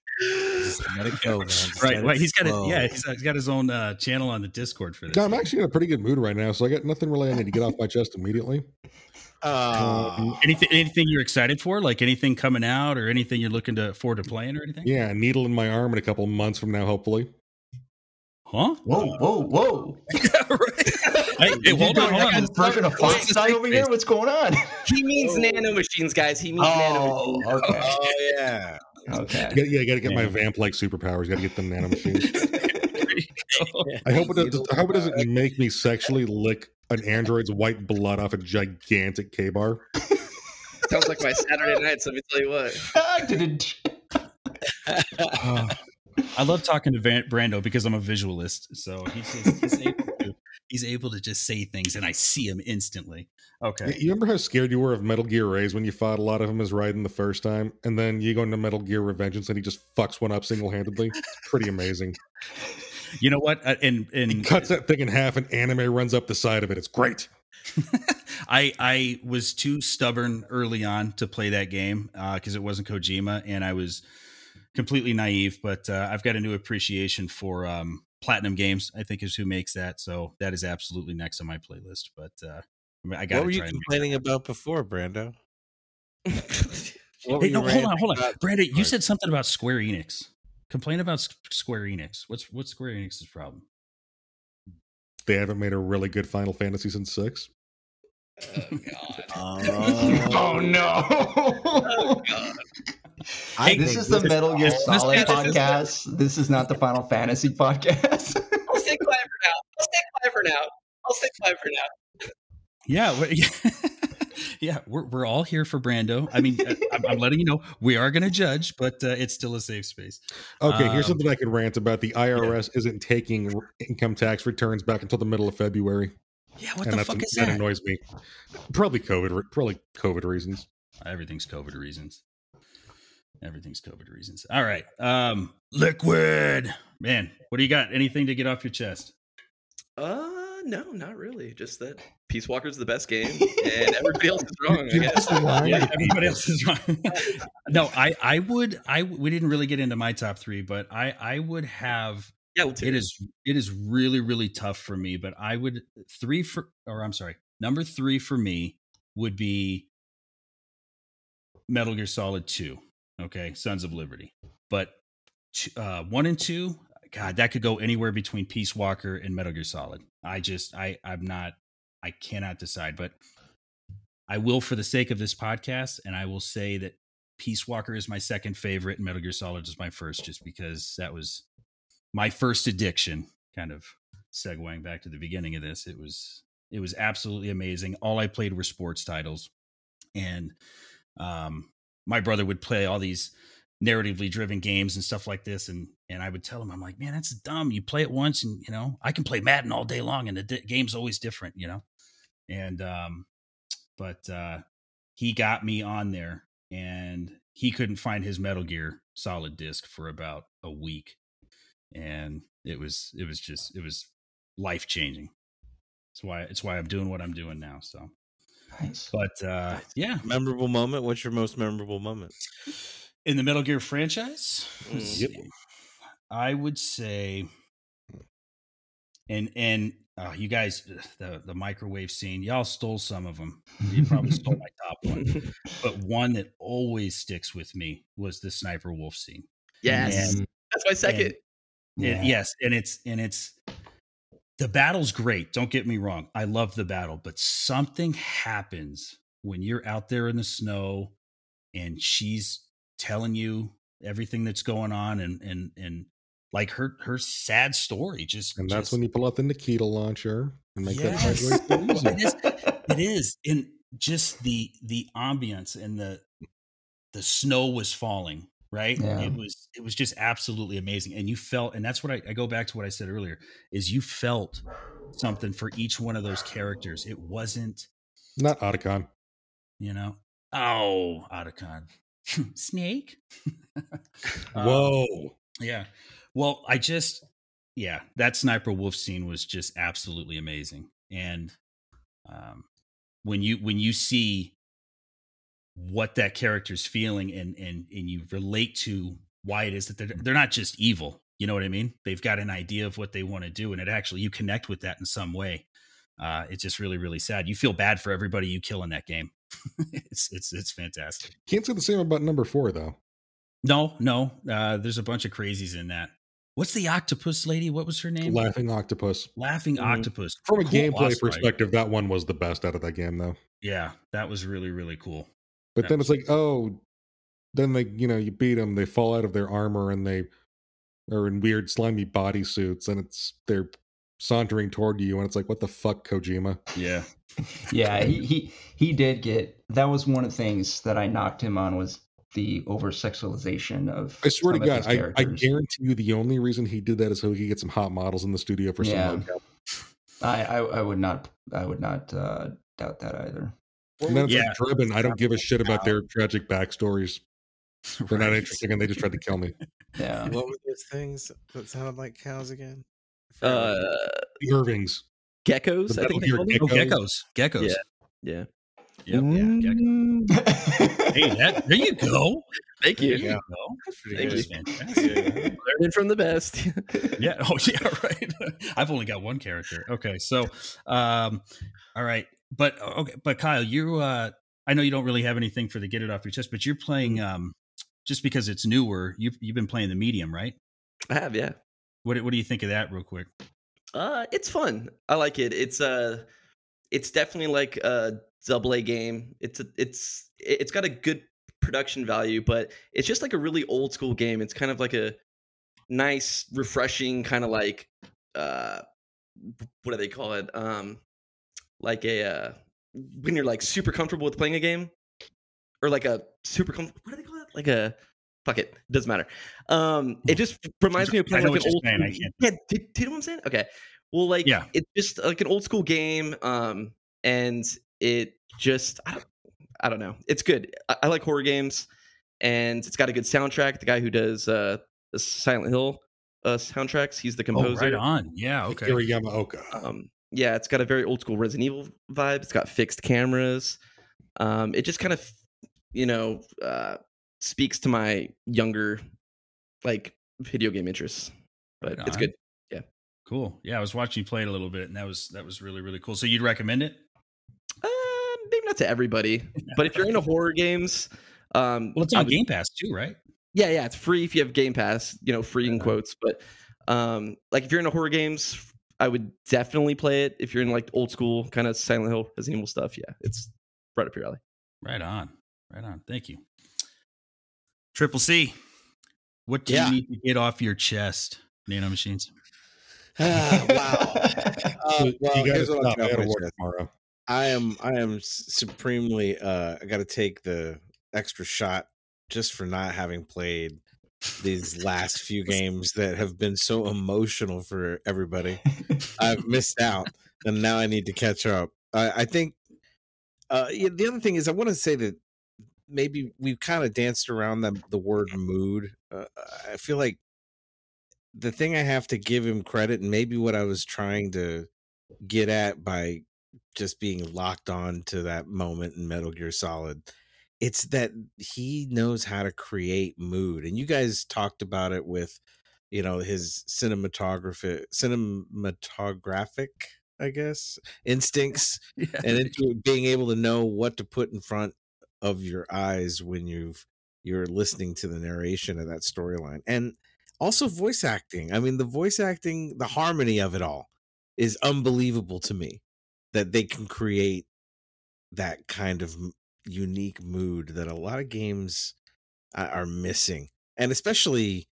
Just let it go, man. Just Right? let Right. it He's got it. Yeah, he's, he's got his own uh, channel on the Discord for this. No, I'm actually in a pretty good mood right now, so I got nothing really I need to get off my chest immediately. Ah. anything anything you're excited for? Like anything coming out or anything you're looking to forward to playing or anything? Yeah, needle in my arm in a couple months from now, hopefully. Huh? Whoa, whoa, whoa! right. Hey, hey, hold on, hold on. Burping a fox It's a over here? What's going on? He means Oh. nano machines, guys. He means nano Oh, machines. okay, oh yeah. Okay. You gotta- yeah, I got to get my vamp-like superpowers. Got to get them nanomachines. There you go. I hope it. Does, I hope it doesn't make me sexually lick an android's white blood off a gigantic Ka-Bar. Sounds like my Saturday nights. Let me tell you what. I didn't. I love talking to Van- Brando because I'm a visualist. So he's, just, he's, able to, he's able to just say things and I see him instantly. Okay. You remember how scared you were of Metal Gear Rays when you fought a lot of him as Raiden the first time, and then you go into Metal Gear Revengeance and he just fucks one up single-handedly? It's pretty amazing. You know what? Uh, and He and cuts that thing in half, and anime runs up the side of it. It's great. I I was too stubborn early on to play that game because it wasn't Kojima, and I was completely naive. But uh, I've got a new appreciation for um, Platinum Games. I think is who makes that, so that is absolutely next on my playlist. But uh, I, mean, I got What were you try. complaining about before, Brando? Hey, no, hold on, hold on, about? Brandon. You said something about Square Enix. Complain about S- Square Enix. What's what's Square Enix's problem? They haven't made a really good Final Fantasy since six. Oh, god. Oh no! I this is the this- Metal Gear Solid this- podcast. This is not the Final Fantasy podcast. I'll stay quiet for now. I'll stay quiet for now. I'll stay quiet for now. Yeah, we- yeah, we're we're all here for Brando. I mean, uh, I'm, I'm letting you know we are going to judge, but uh, it's still a safe space. Okay, here's Um, something I can rant about. The IRS isn't taking income tax returns back until the middle of February, Yeah, what and the that's, fuck is that that? annoys me. Probably COVID. Probably COVID reasons. Everything's COVID reasons. Everything's COVID reasons. All right, um, liquid man. What do you got? Anything to get off your chest? Uh, no, not really. Just that Peace Walker's the best game, and everybody else is wrong. I guess. yeah, everybody else is wrong. no, I I would I we didn't really get into my top three, but I I would have Yeah, let's hear it it. is it is really really tough for me, but I would three for or I'm sorry, number three for me would be Metal Gear Solid Two. Okay, Sons of Liberty, but uh, one and two, God, that could go anywhere between Peace Walker and Metal Gear Solid. I just I I'm not I cannot decide, but I will for the sake of this podcast, and I will say that Peace Walker is my second favorite, and Metal Gear Solid is my first, just because that was my first addiction. Kind of segueing back to the beginning of this, it was it was absolutely amazing. All I played were sports titles, and um, my brother would play all these narratively driven games and stuff like this, and and I would tell him, I'm like, man, that's dumb. You play it once, and you know, I can play Madden all day long, and the di- game's always different, you know. And um, but uh, he got me on there, and he couldn't find his Metal Gear Solid disc for about a week, and it was it was just it was life changing. it's why it's why I'm doing what I'm doing now. So, Nice. but uh, yeah, Memorable moment. What's your most memorable moment? in the Metal Gear franchise, Mm. Yep. I would say, and and uh, you guys, the the microwave scene, y'all stole some of them. You probably stole my top one, but one that always sticks with me was the sniper wolf scene. yes, And- that's my second. And yes, and it's and it's the battle's great. Don't get me wrong. I love the battle, but something happens when you're out there in the snow and she's telling you everything that's going on and and and like her her sad story just And that's just- when you pull out the Nikita launcher and make Yes. that. It is. it is and just the the ambience and the the snow was falling right Yeah. it was it was just absolutely amazing and you felt and that's what I, I go back to what i said earlier is you felt something for each one of those characters it wasn't Not Otacon. you know oh Otacon. snake Um, Whoa. yeah. Well, I just yeah, that sniper wolf scene was just absolutely amazing. And um when you when you see what that character's feeling and and and you relate to why it is that they're they're not just evil, you know what I mean? They've got an idea of what they want to do and it actually you connect with that in some way. Uh it's just really really sad. You feel bad for everybody you kill in that game. it's it's it's fantastic. Can't say the same about number four, though. No, no. Uh, there's a bunch of crazies in that. What's the octopus lady? What was her name? Laughing Octopus. Laughing Mhm. octopus. From a Cool gameplay boss fight. perspective, that one was the best out of that game, though. Yeah, that was really really cool. But That then it's like, oh, then they, you know, you beat them, they fall out of their armor, and they are in weird slimy bodysuits, and it's they're sauntering toward you, and it's like, what the fuck, Kojima? Yeah, yeah, he, he he did get that was one of the things that I knocked him on was the over sexualization of I swear to God, I, I guarantee you, the only reason he did that is so he could get some hot models in the studio for Yeah. some mocap. I, I I would not I would not uh, doubt that either. And then it's Yeah. like Drebin, I don't give a shit about their tragic backstories. They're not interesting, and they just tried to kill me. Yeah. What were those things that sounded like cows again? I Uh, Irvings. geckos, The I think they Gear call them. Oh, Geckos. geckos, geckos. Yeah. Yep. Mm, geckos. Hey, that there you go. Thank There you. you go. Thank That good. was fantastic. Learning from the best. yeah. Oh, yeah. Right. I've only got one character. Okay. So, um, all right. But okay. But Kyle, you, uh, I know you don't really have anything for the get it off your chest, but you're playing, um, just because it's newer. You've you've been playing the medium, right? I have, yeah. What do- What do you think of that, real quick? Uh, it's fun. I like it. It's uh, it's definitely like a double A game. It's a, it's it's got a good production value, but it's just like a really old school game. It's kind of like a nice, refreshing kind of like uh, what do they call it? Um, like a uh, when you're like super comfortable with playing a game, or like a super com- what do they call it? Like a fuck it, doesn't matter. Um, it just reminds me of I playing know like what an you're old. saying, I school- can't- Yeah, do, do you know what I'm saying? Okay. Well, like Yeah. it's just like an old school game, um, and it just I don't, I don't know. It's good. I, I like horror games, and it's got a good soundtrack. The guy who does uh, the Silent Hill uh, soundtracks, he's the Oh, composer. right on. Yeah. Okay. Yamaoka. Um, yeah, it's got a very old school Resident Evil vibe. It's got fixed cameras. Um, it just kind of, you know, uh, speaks to my younger, like video game interests. But Right it's good. Yeah. Cool. Yeah, I was watching you play it a little bit, and that was that was really really cool. So you'd recommend it? Uh, maybe not to everybody, but if you're into horror games, um, Well, it's on would- Game Pass too, right? Yeah, yeah, it's free if you have Game Pass. You know, free in quotes. But um, like if you're into horror games, I would definitely play it. If you're in like old school kind of Silent Hill, Resident Evil stuff, yeah, it's right up your alley. Right on. Right on. Thank you. Triple C. What do Yeah. you need to get off your chest, Nano Machines? Ah, wow. Uh, You well, gotta here's what I'll stop. I tell gotta work tomorrow. I am I am supremely uh I got to take the extra shot just for not having played these last few games that have been so emotional for everybody. I've missed out and now I need to catch up. I, I think uh yeah, the other thing is I want to say that maybe we've kind of danced around the the word mood. Uh, I feel like the thing I have to give him credit and maybe what I was trying to get at by just being locked on to that moment in Metal Gear Solid. It's that he knows how to create mood. And you guys talked about it with, you know, his cinematography cinematographic, I guess, instincts and into being able to know what to put in front of your eyes when you've you're listening to the narration of that storyline. And also voice acting. I mean, the voice acting, the harmony of it all is unbelievable to me that they can create that kind of unique mood that a lot of games are missing and especially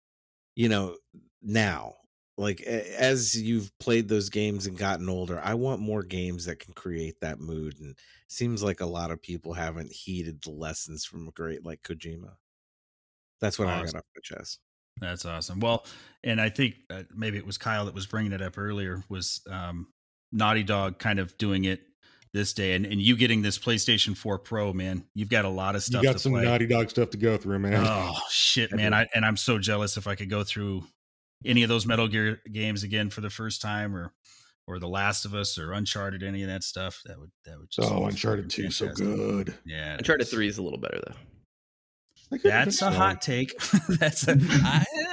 you know now like as you've played those games and gotten older i want more games that can create that mood and seems like a lot of people haven't heeded the lessons from a great like kojima that's what i Awesome. got off my chest That's awesome. Well, and I think uh, maybe it was Kyle that was bringing it up earlier. Was um, Naughty Dog kind of doing it this day, and, and you getting this PlayStation 4 Pro, man? You've got a lot of stuff. You got to some play. Naughty Dog stuff to go through, man. Oh shit, man! I and I'm so jealous if I could go through any of those Metal Gear games again for the first time, or or The Last of Us, or Uncharted, any of that stuff. That would that would just oh, Uncharted 2 so good. Yeah, Uncharted Three is a little better though. I couldn't That's a so. hot take. That's a I don't know.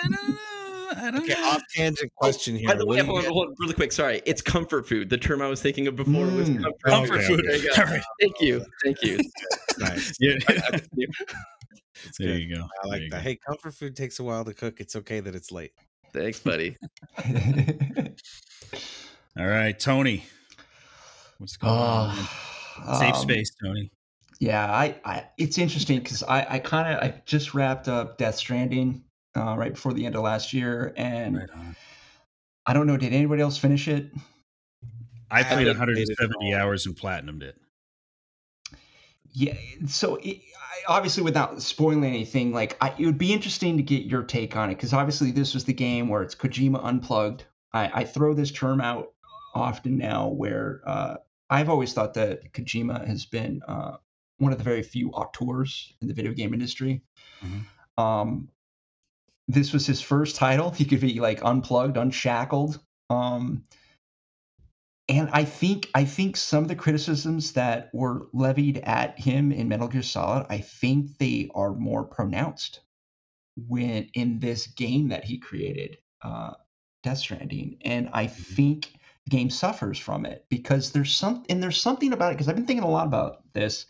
I don't okay know. off tangent question here By the way, do hold hold really quick. Sorry, it's comfort food. The term I was thinking of before was Mm. comfort, Oh, Comfort yeah, food. There you go. All right. Thank you, thank you. nice Yeah. Thank There good. you go. I like you that. go. Hey, comfort food takes a while to cook. It's okay that it's late. Thanks, buddy. All right, Tony. What's going on? Safe um, space, Tony. Yeah, I, I it's interesting because I, I kind of I just wrapped up Death Stranding uh, right before the end of last year, and Right. I don't know, did anybody else finish it? I I played haven't it 170 hours and platinumed it. Yeah, so it, I, obviously without spoiling anything, like I, it would be interesting to get your take on it because obviously this was the game where it's Kojima unplugged. I, I throw this term out often now, where uh, I've always thought that Kojima has been uh, one of the very few auteurs in the video game industry. Mhm. Um, this was his first title. He could be like unplugged, unshackled. Um, and I think I think some of the criticisms that were levied at him in Metal Gear Solid, I think they are more pronounced when in this game that he created, uh, Death Stranding, and I think the game suffers from it because there's some and there's something about it because I've been thinking a lot about this.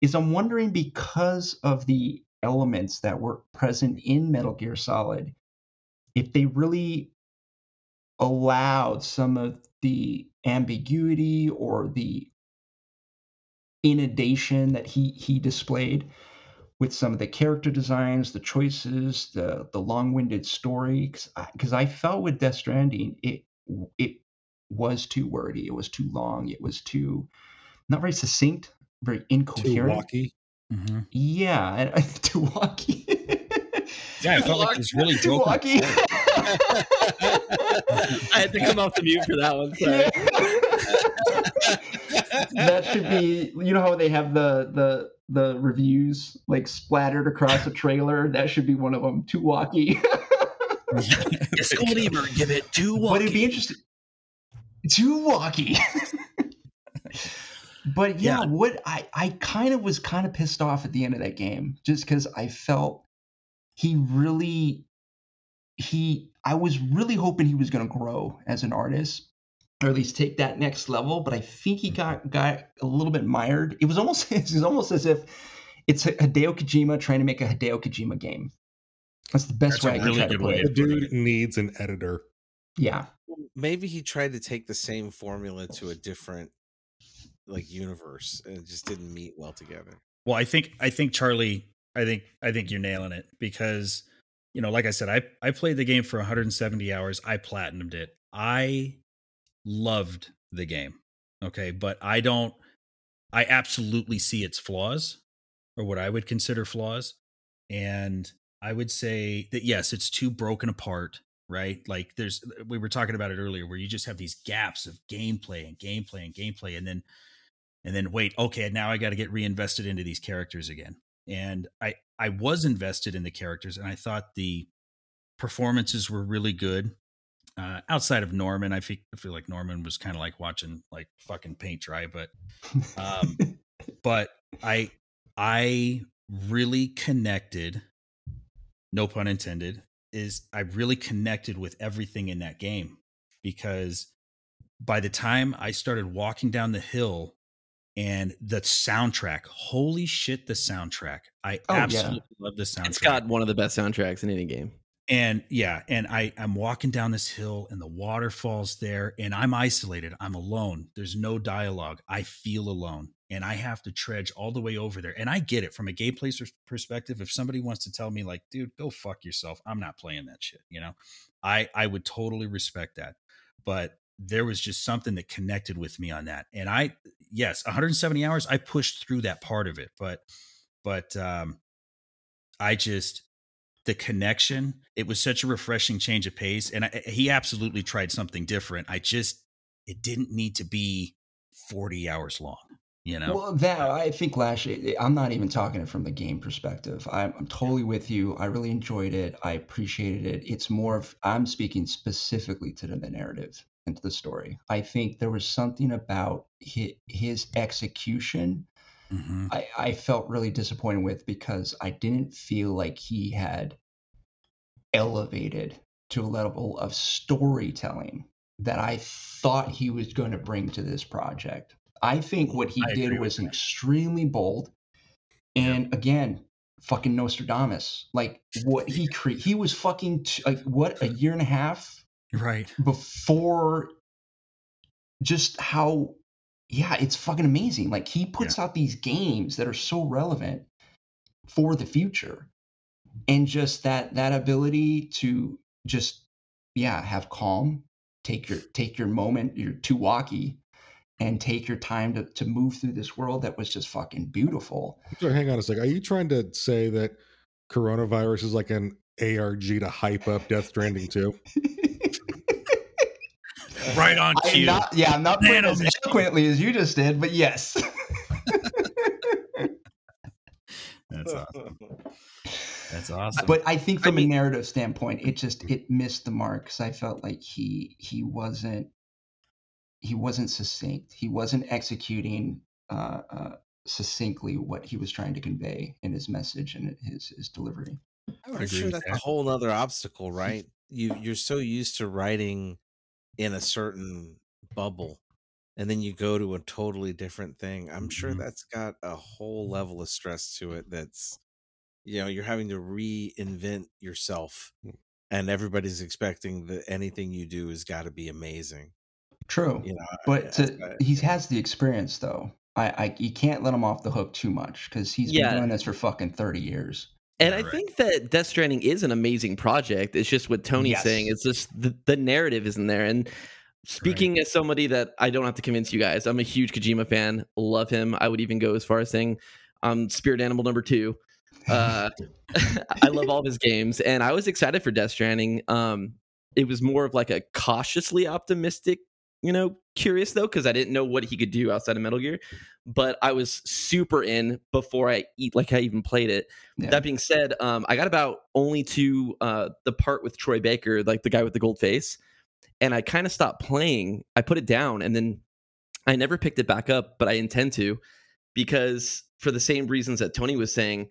Is I'm wondering because of the elements that were present in Metal Gear Solid, if they really allowed some of the ambiguity or the inundation that he he displayed with some of the character designs, the choices, the the long-winded story. Because I, I felt with Death Stranding, it it was too wordy, it was too long, it was too not very succinct, very Too incoherent. walky. Mm-hmm. Yeah, and too walky. Yeah, I felt like it was really too walky. I had to come off the mute for that one. Sorry. that should be you know how they have the the the reviews like splattered across a trailer that should be one of them too walky Disclaimer: Give it two but it'd be interesting too walky. But yeah, Yeah. what I I kind of was kind of pissed off at the end of that game just because I felt he really he I was really hoping he was going to grow as an artist or at least take that next level. But I think he got got a little bit mired. It was almost it was almost as if it's Hideo Kojima trying to make a Hideo Kojima game. That's the best That's way I can really try to put it. The dude needs an editor. Yeah. Maybe he tried to take the same formula to a different like universe and it just didn't meet well together. Well, I think I think Charlie, I think I think you're nailing it because you know, like I said, I I played the game for 170 hours. I platinumed it. I loved the game. Okay, but I don't I absolutely see its flaws or what I would consider flaws and I would say that yes, it's too broken apart, right? Like there's we were talking about it earlier where you just have these gaps of gameplay and gameplay and gameplay and then and then wait, okay, now I got to get reinvested into these characters again. And I I was invested in the characters and I thought the performances were really good. Uh, outside of Norman, I feel I feel like Norman was kind of like watching like fucking paint dry, but um, but I I really connected, no pun intended, is I really connected with everything in that game because by the time I started walking down the hill and the soundtrack, holy shit, the soundtrack. I Oh, yeah. absolutely love the soundtrack. It's got one of the best soundtracks in any game. and yeah and i i'm walking down this hill and the waterfall's there and i'm isolated. I'm alone. There's no dialogue. I feel alone and i have to trudge all the way over there. And i get it from a gameplay pers- perspective. If somebody wants to tell me like dude go fuck yourself. I'm not playing that shit you know? I i would totally respect that. But there was just something that connected with me on that and i yes 170 hours i pushed through that part of it but but um i just the connection it was such a refreshing change of pace and I, he absolutely tried something different i just it didn't need to be 40 hours long you know Well, that I think Lash. I'm not even talking it from the game perspective. I'm, I'm totally with you. I really enjoyed it. I appreciated it. It's more of I'm speaking specifically to the narrative and to the story. I think there was something about his, his execution Mhm. I, I felt really disappointed with because I didn't feel like he had elevated to a level of storytelling that I thought he was going to bring to this project. I think what he I did was extremely bold. And again, fucking Nostradamus. Like what he cre- he was fucking t- like what a year and a half right before just how yeah it's fucking amazing like he puts out these games that are so relevant for the future and just that that ability to just yeah have calm take your take your moment you're too walkie and take your time to, to move through this world that was just fucking beautiful So hang on a sec. Are you trying to say that coronavirus is like an ARG to hype up Death Stranding too? right on I'm cue not, yeah i'm not putting as Nailed eloquently as you just did but yes that's awesome that's awesome but I think I from mean- a narrative standpoint, it just it missed the mark because I felt like he he wasn't he wasn't succinct. He wasn't executing uh, uh, succinctly what he was trying to convey in his message and his his delivery. I'm sure with that's a whole other obstacle, right? You you're so used to writing in a certain bubble, and then you go to a totally different thing. I'm sure Mhm. that's got a whole level of stress to it. That's you know you're having to reinvent yourself, Mm. and everybody's expecting that anything you do has got to be amazing. True, You know, but I- to, I- he has the experience though. I, I you can't let him off the hook too much because he's Yeah. been doing this for fucking thirty years. And I think that Death Stranding is an amazing project. It's just what Tony's Yes. saying. It's just the, the narrative isn't there. And speaking as somebody that I don't have to convince you guys, I'm a huge Kojima fan. Love him. I would even go as far as saying um, Spirit Animal number two. Uh, I love all of his games, and I was excited for Death Stranding. Um, it was more of like a cautiously optimistic, you know, curious though, because I didn't know what he could do outside of Metal Gear. But I was super in before I eat, like I even played it. Yeah. That being said, um, I got about only to uh, the part with Troy Baker, like the guy with the gold face. and I kind of stopped playing. I put it down and then I never picked it back up, but I intend to because for the same reasons that Tony was saying,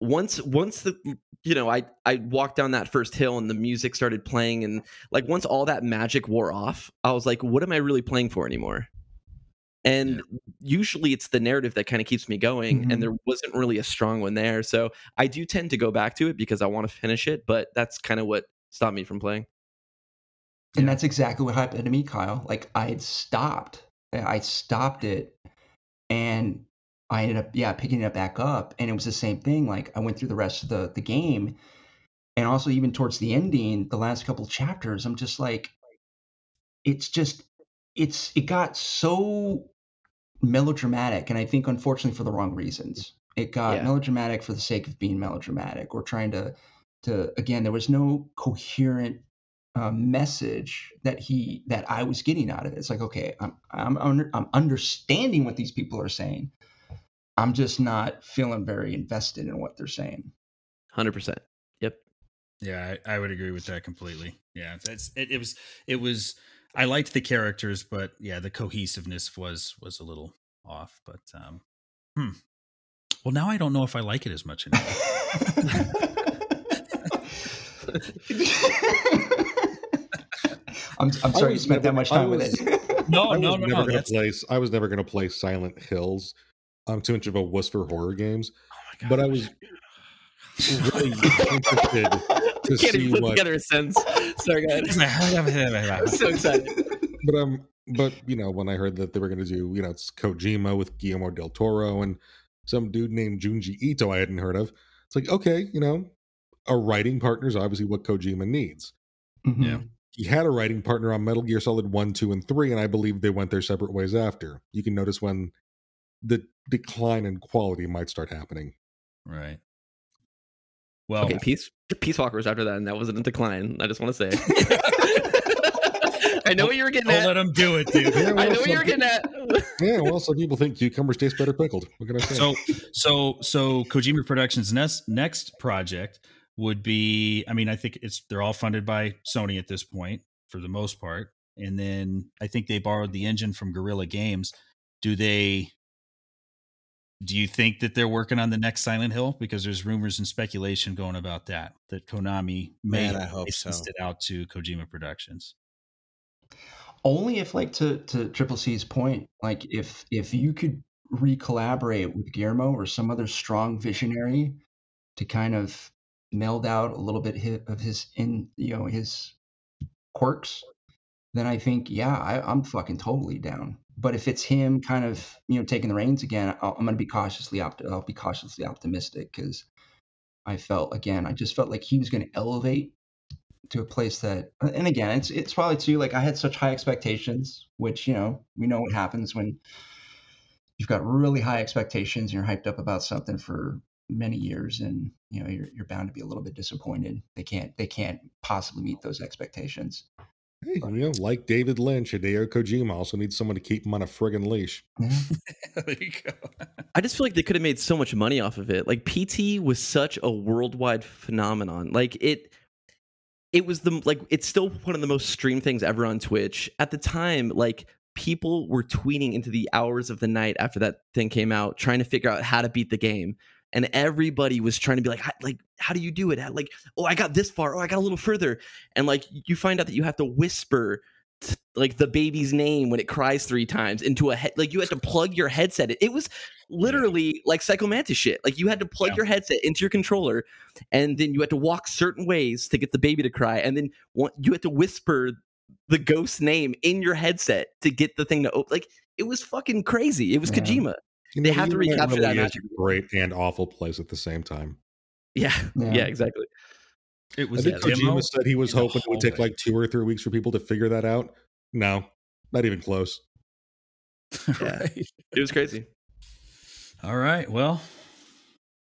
once once the you know I I walked down that first hill and the music started playing and like once all that magic wore off, I was like, what am I really playing for anymore? And Yeah. usually it's the narrative that kind of keeps me going, Mhm. and there wasn't really a strong one there. So I do tend to go back to it because I want to finish it, but that's kind of what stopped me from playing. And that's exactly what happened to me, Kyle. Like I had stopped. I stopped it and I ended up yeah, picking it back up and it was the same thing. Like I went through the rest of the the game and also even towards the ending, the last couple chapters, I'm just like it's just it's it got so melodramatic and I think unfortunately for the wrong reasons. It got Yeah. melodramatic for the sake of being melodramatic or trying to to again there was no coherent uh, message that he that I was getting out of it. It's like, okay, I'm I'm I'm understanding what these people are saying. I'm just not feeling very invested in what they're saying. Hundred percent. Yep. Yeah, I, I would agree with that completely. Yeah, it's it, it was it was I liked the characters, but yeah, the cohesiveness was was a little off. But um, hmm. Well, now I don't know if I like it as much anymore. I'm I'm sorry you was spent that much I time with it. no, I no, no, never no. gonna That's, play. I was never gonna play Silent Hills. I'm too much of a wuss for horror games. Oh But I was really interested to Can't see even put what. together a sentence. Sorry, guys. I'm so excited. But um, but you know, when I heard that they were going to do, you know, it's Kojima with Guillermo del Toro and some dude named Junji Ito I hadn't heard of. It's like, okay, you know, a writing partner is obviously what Kojima needs. Mhm. Yeah. He had a writing partner on Metal Gear Solid 1, 2, and 3, and I believe they went their separate ways after. You can notice when the decline in quality might start happening. right. Well, Okay, Peace Peace Walker was after that, and that wasn't a decline. I just want to say. I know what you were getting don't at. let him do it, dude. Yeah, I well, know what you were getting at. Yeah, well, some people think cucumbers taste better pickled. What can I say? so so so Kojima Productions next next project would be I mean I think it's they're all funded by Sony at this point for the most part and then I think they borrowed the engine from Guerrilla Games do they do you think that they're working on the next Silent Hill because there's rumors and speculation going about that that Konami may Man, I have hope so. it out to Kojima Productions Only if like to to Triple C's point, like if if you could re-collaborate with Guillermo or some other strong visionary to kind of meld out a little bit of his in you know his quirks, then I think yeah, I, I'm fucking totally down. But if it's him kind of you know taking the reins again, I'll, I'm gonna be cautiously opt- I'll be cautiously optimistic because I felt again I just felt like he was gonna elevate to a place that and again it's it's probably too like I had such high expectations, which you know we know what happens when you've got really high expectations and you're hyped up about something for many years and you know you're you're bound to be a little bit disappointed. They can't they can't possibly meet those expectations. Hey, you know, like David Lynch, and Hideo Kojima also needs someone to keep him on a friggin' leash. Mm-hmm. There you go I just feel like they could have made so much money off of it. Like PT was such a worldwide phenomenon. Like it it was the like it's still one of the most streamed things ever on Twitch. At the time, like people were tweeting into the hours of the night after that thing came out trying to figure out how to beat the game. And everybody was trying to be like, "How- like, how do you do it? How- Like, oh, I got this far. Oh, I got a little further. And like, you find out that you have to whisper t- like the baby's name when it cries three times into a head. Like, you had to plug your headset. It was literally like Psycho Mantis shit. Like you had to plug Yeah. your headset into your controller, and then you had to walk certain ways to get the baby to cry, and then you had to whisper the ghost's name in your headset to get the thing to open. Like it was fucking crazy. It was Yeah. Kojima. You They know, have to the internet recapture that really is magic. a Great and awful place at the same time. Yeah, Yeah. yeah, exactly. it was. I was think a demo Kojima said he was hoping it would take like two or three weeks for people to figure that out. No, not even close. right It was crazy. all right well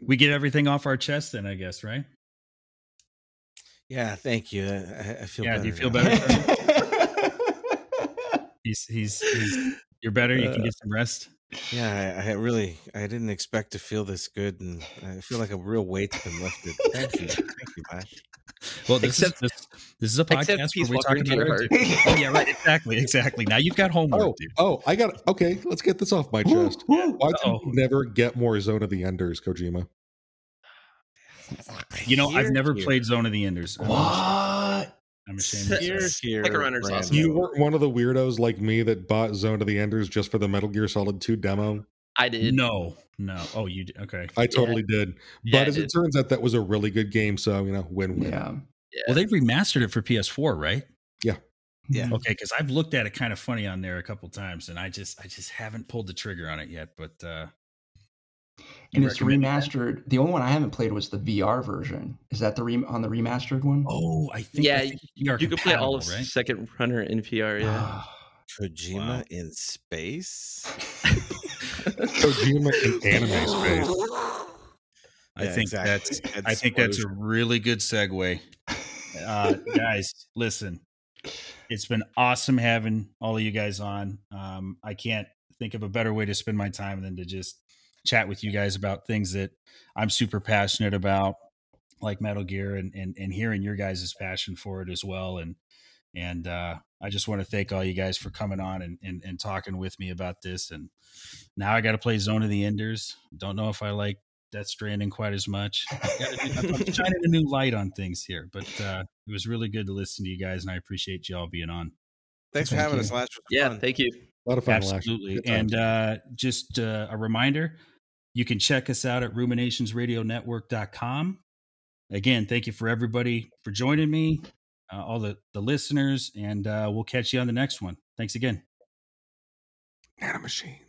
we get everything off our chest then I guess right Yeah, thank you. I, I- I feel Yeah, better. do you feel now. better? he's he's, he's you're better you can uh. get some rest Yeah, I, I really I didn't expect to feel this good, and I feel like a real weight's been lifted. Thank you, thank you, Bash. Well, this Except- is this, this is a podcast where we Walker talk about your our. Oh yeah, right. Exactly, exactly. Now you've got homework, Oh, dude. oh, I got okay. Let's get this off my chest. Why did Uh-oh. you never get more Zone of the Enders, Kojima? You know, I've never played Zone of the Enders. Oh, I'm, What? I'm ashamed. To Here, say. here, runner's awesome. You weren't one of the weirdos like me that bought Zone of the Enders just for the Metal Gear Solid 2 demo. I did. No, no. Oh, you did. okay? I totally did. But I as it turns out, that was a really good game. So, you know, win win. Yeah. Yeah. Well, they remastered it for PS4, right? Yeah. Yeah. Okay, because I've looked at it kind of funny on there a couple times, and I just, I just haven't pulled the trigger on it yet. But uh And you it's recommend that? remastered. The only one I haven't played was the VR version. Is that the re- on the remastered one? Oh, I think. Yeah, I think you, are you could play all of compatible, right? Second Runner in VR. Yeah. Kojima Wow. in space. Kojima in anime space. I Yeah, think exactly. that's It's I think that's a really good segue. Uh, guys, listen, it's been awesome having all of you guys on. Um, I can't think of a better way to spend my time than to just chat with you guys about things that I'm super passionate about, like Metal Gear, and and, and hearing your guys' passion for it as well. And and uh, I just want to thank all you guys for coming on and, and, and talking with me about this. And now I got to play Zone of the Enders. Don't know if I like Death Stranding quite as much. Gotta do- I'm shining a new light on things here, but uh, it was really good to listen to you guys, and I appreciate you all being on. Thanks for Thank having you. us, Lash. It Yeah. fun. Thank you. A lot of fun. Absolutely. And uh, just uh, a reminder you can check us out at ruminationsradionetwork.com. Again, thank you for everybody for joining me, uh, all the, the listeners, and uh, we'll catch you on the next one. Thanks again. Nanomachine.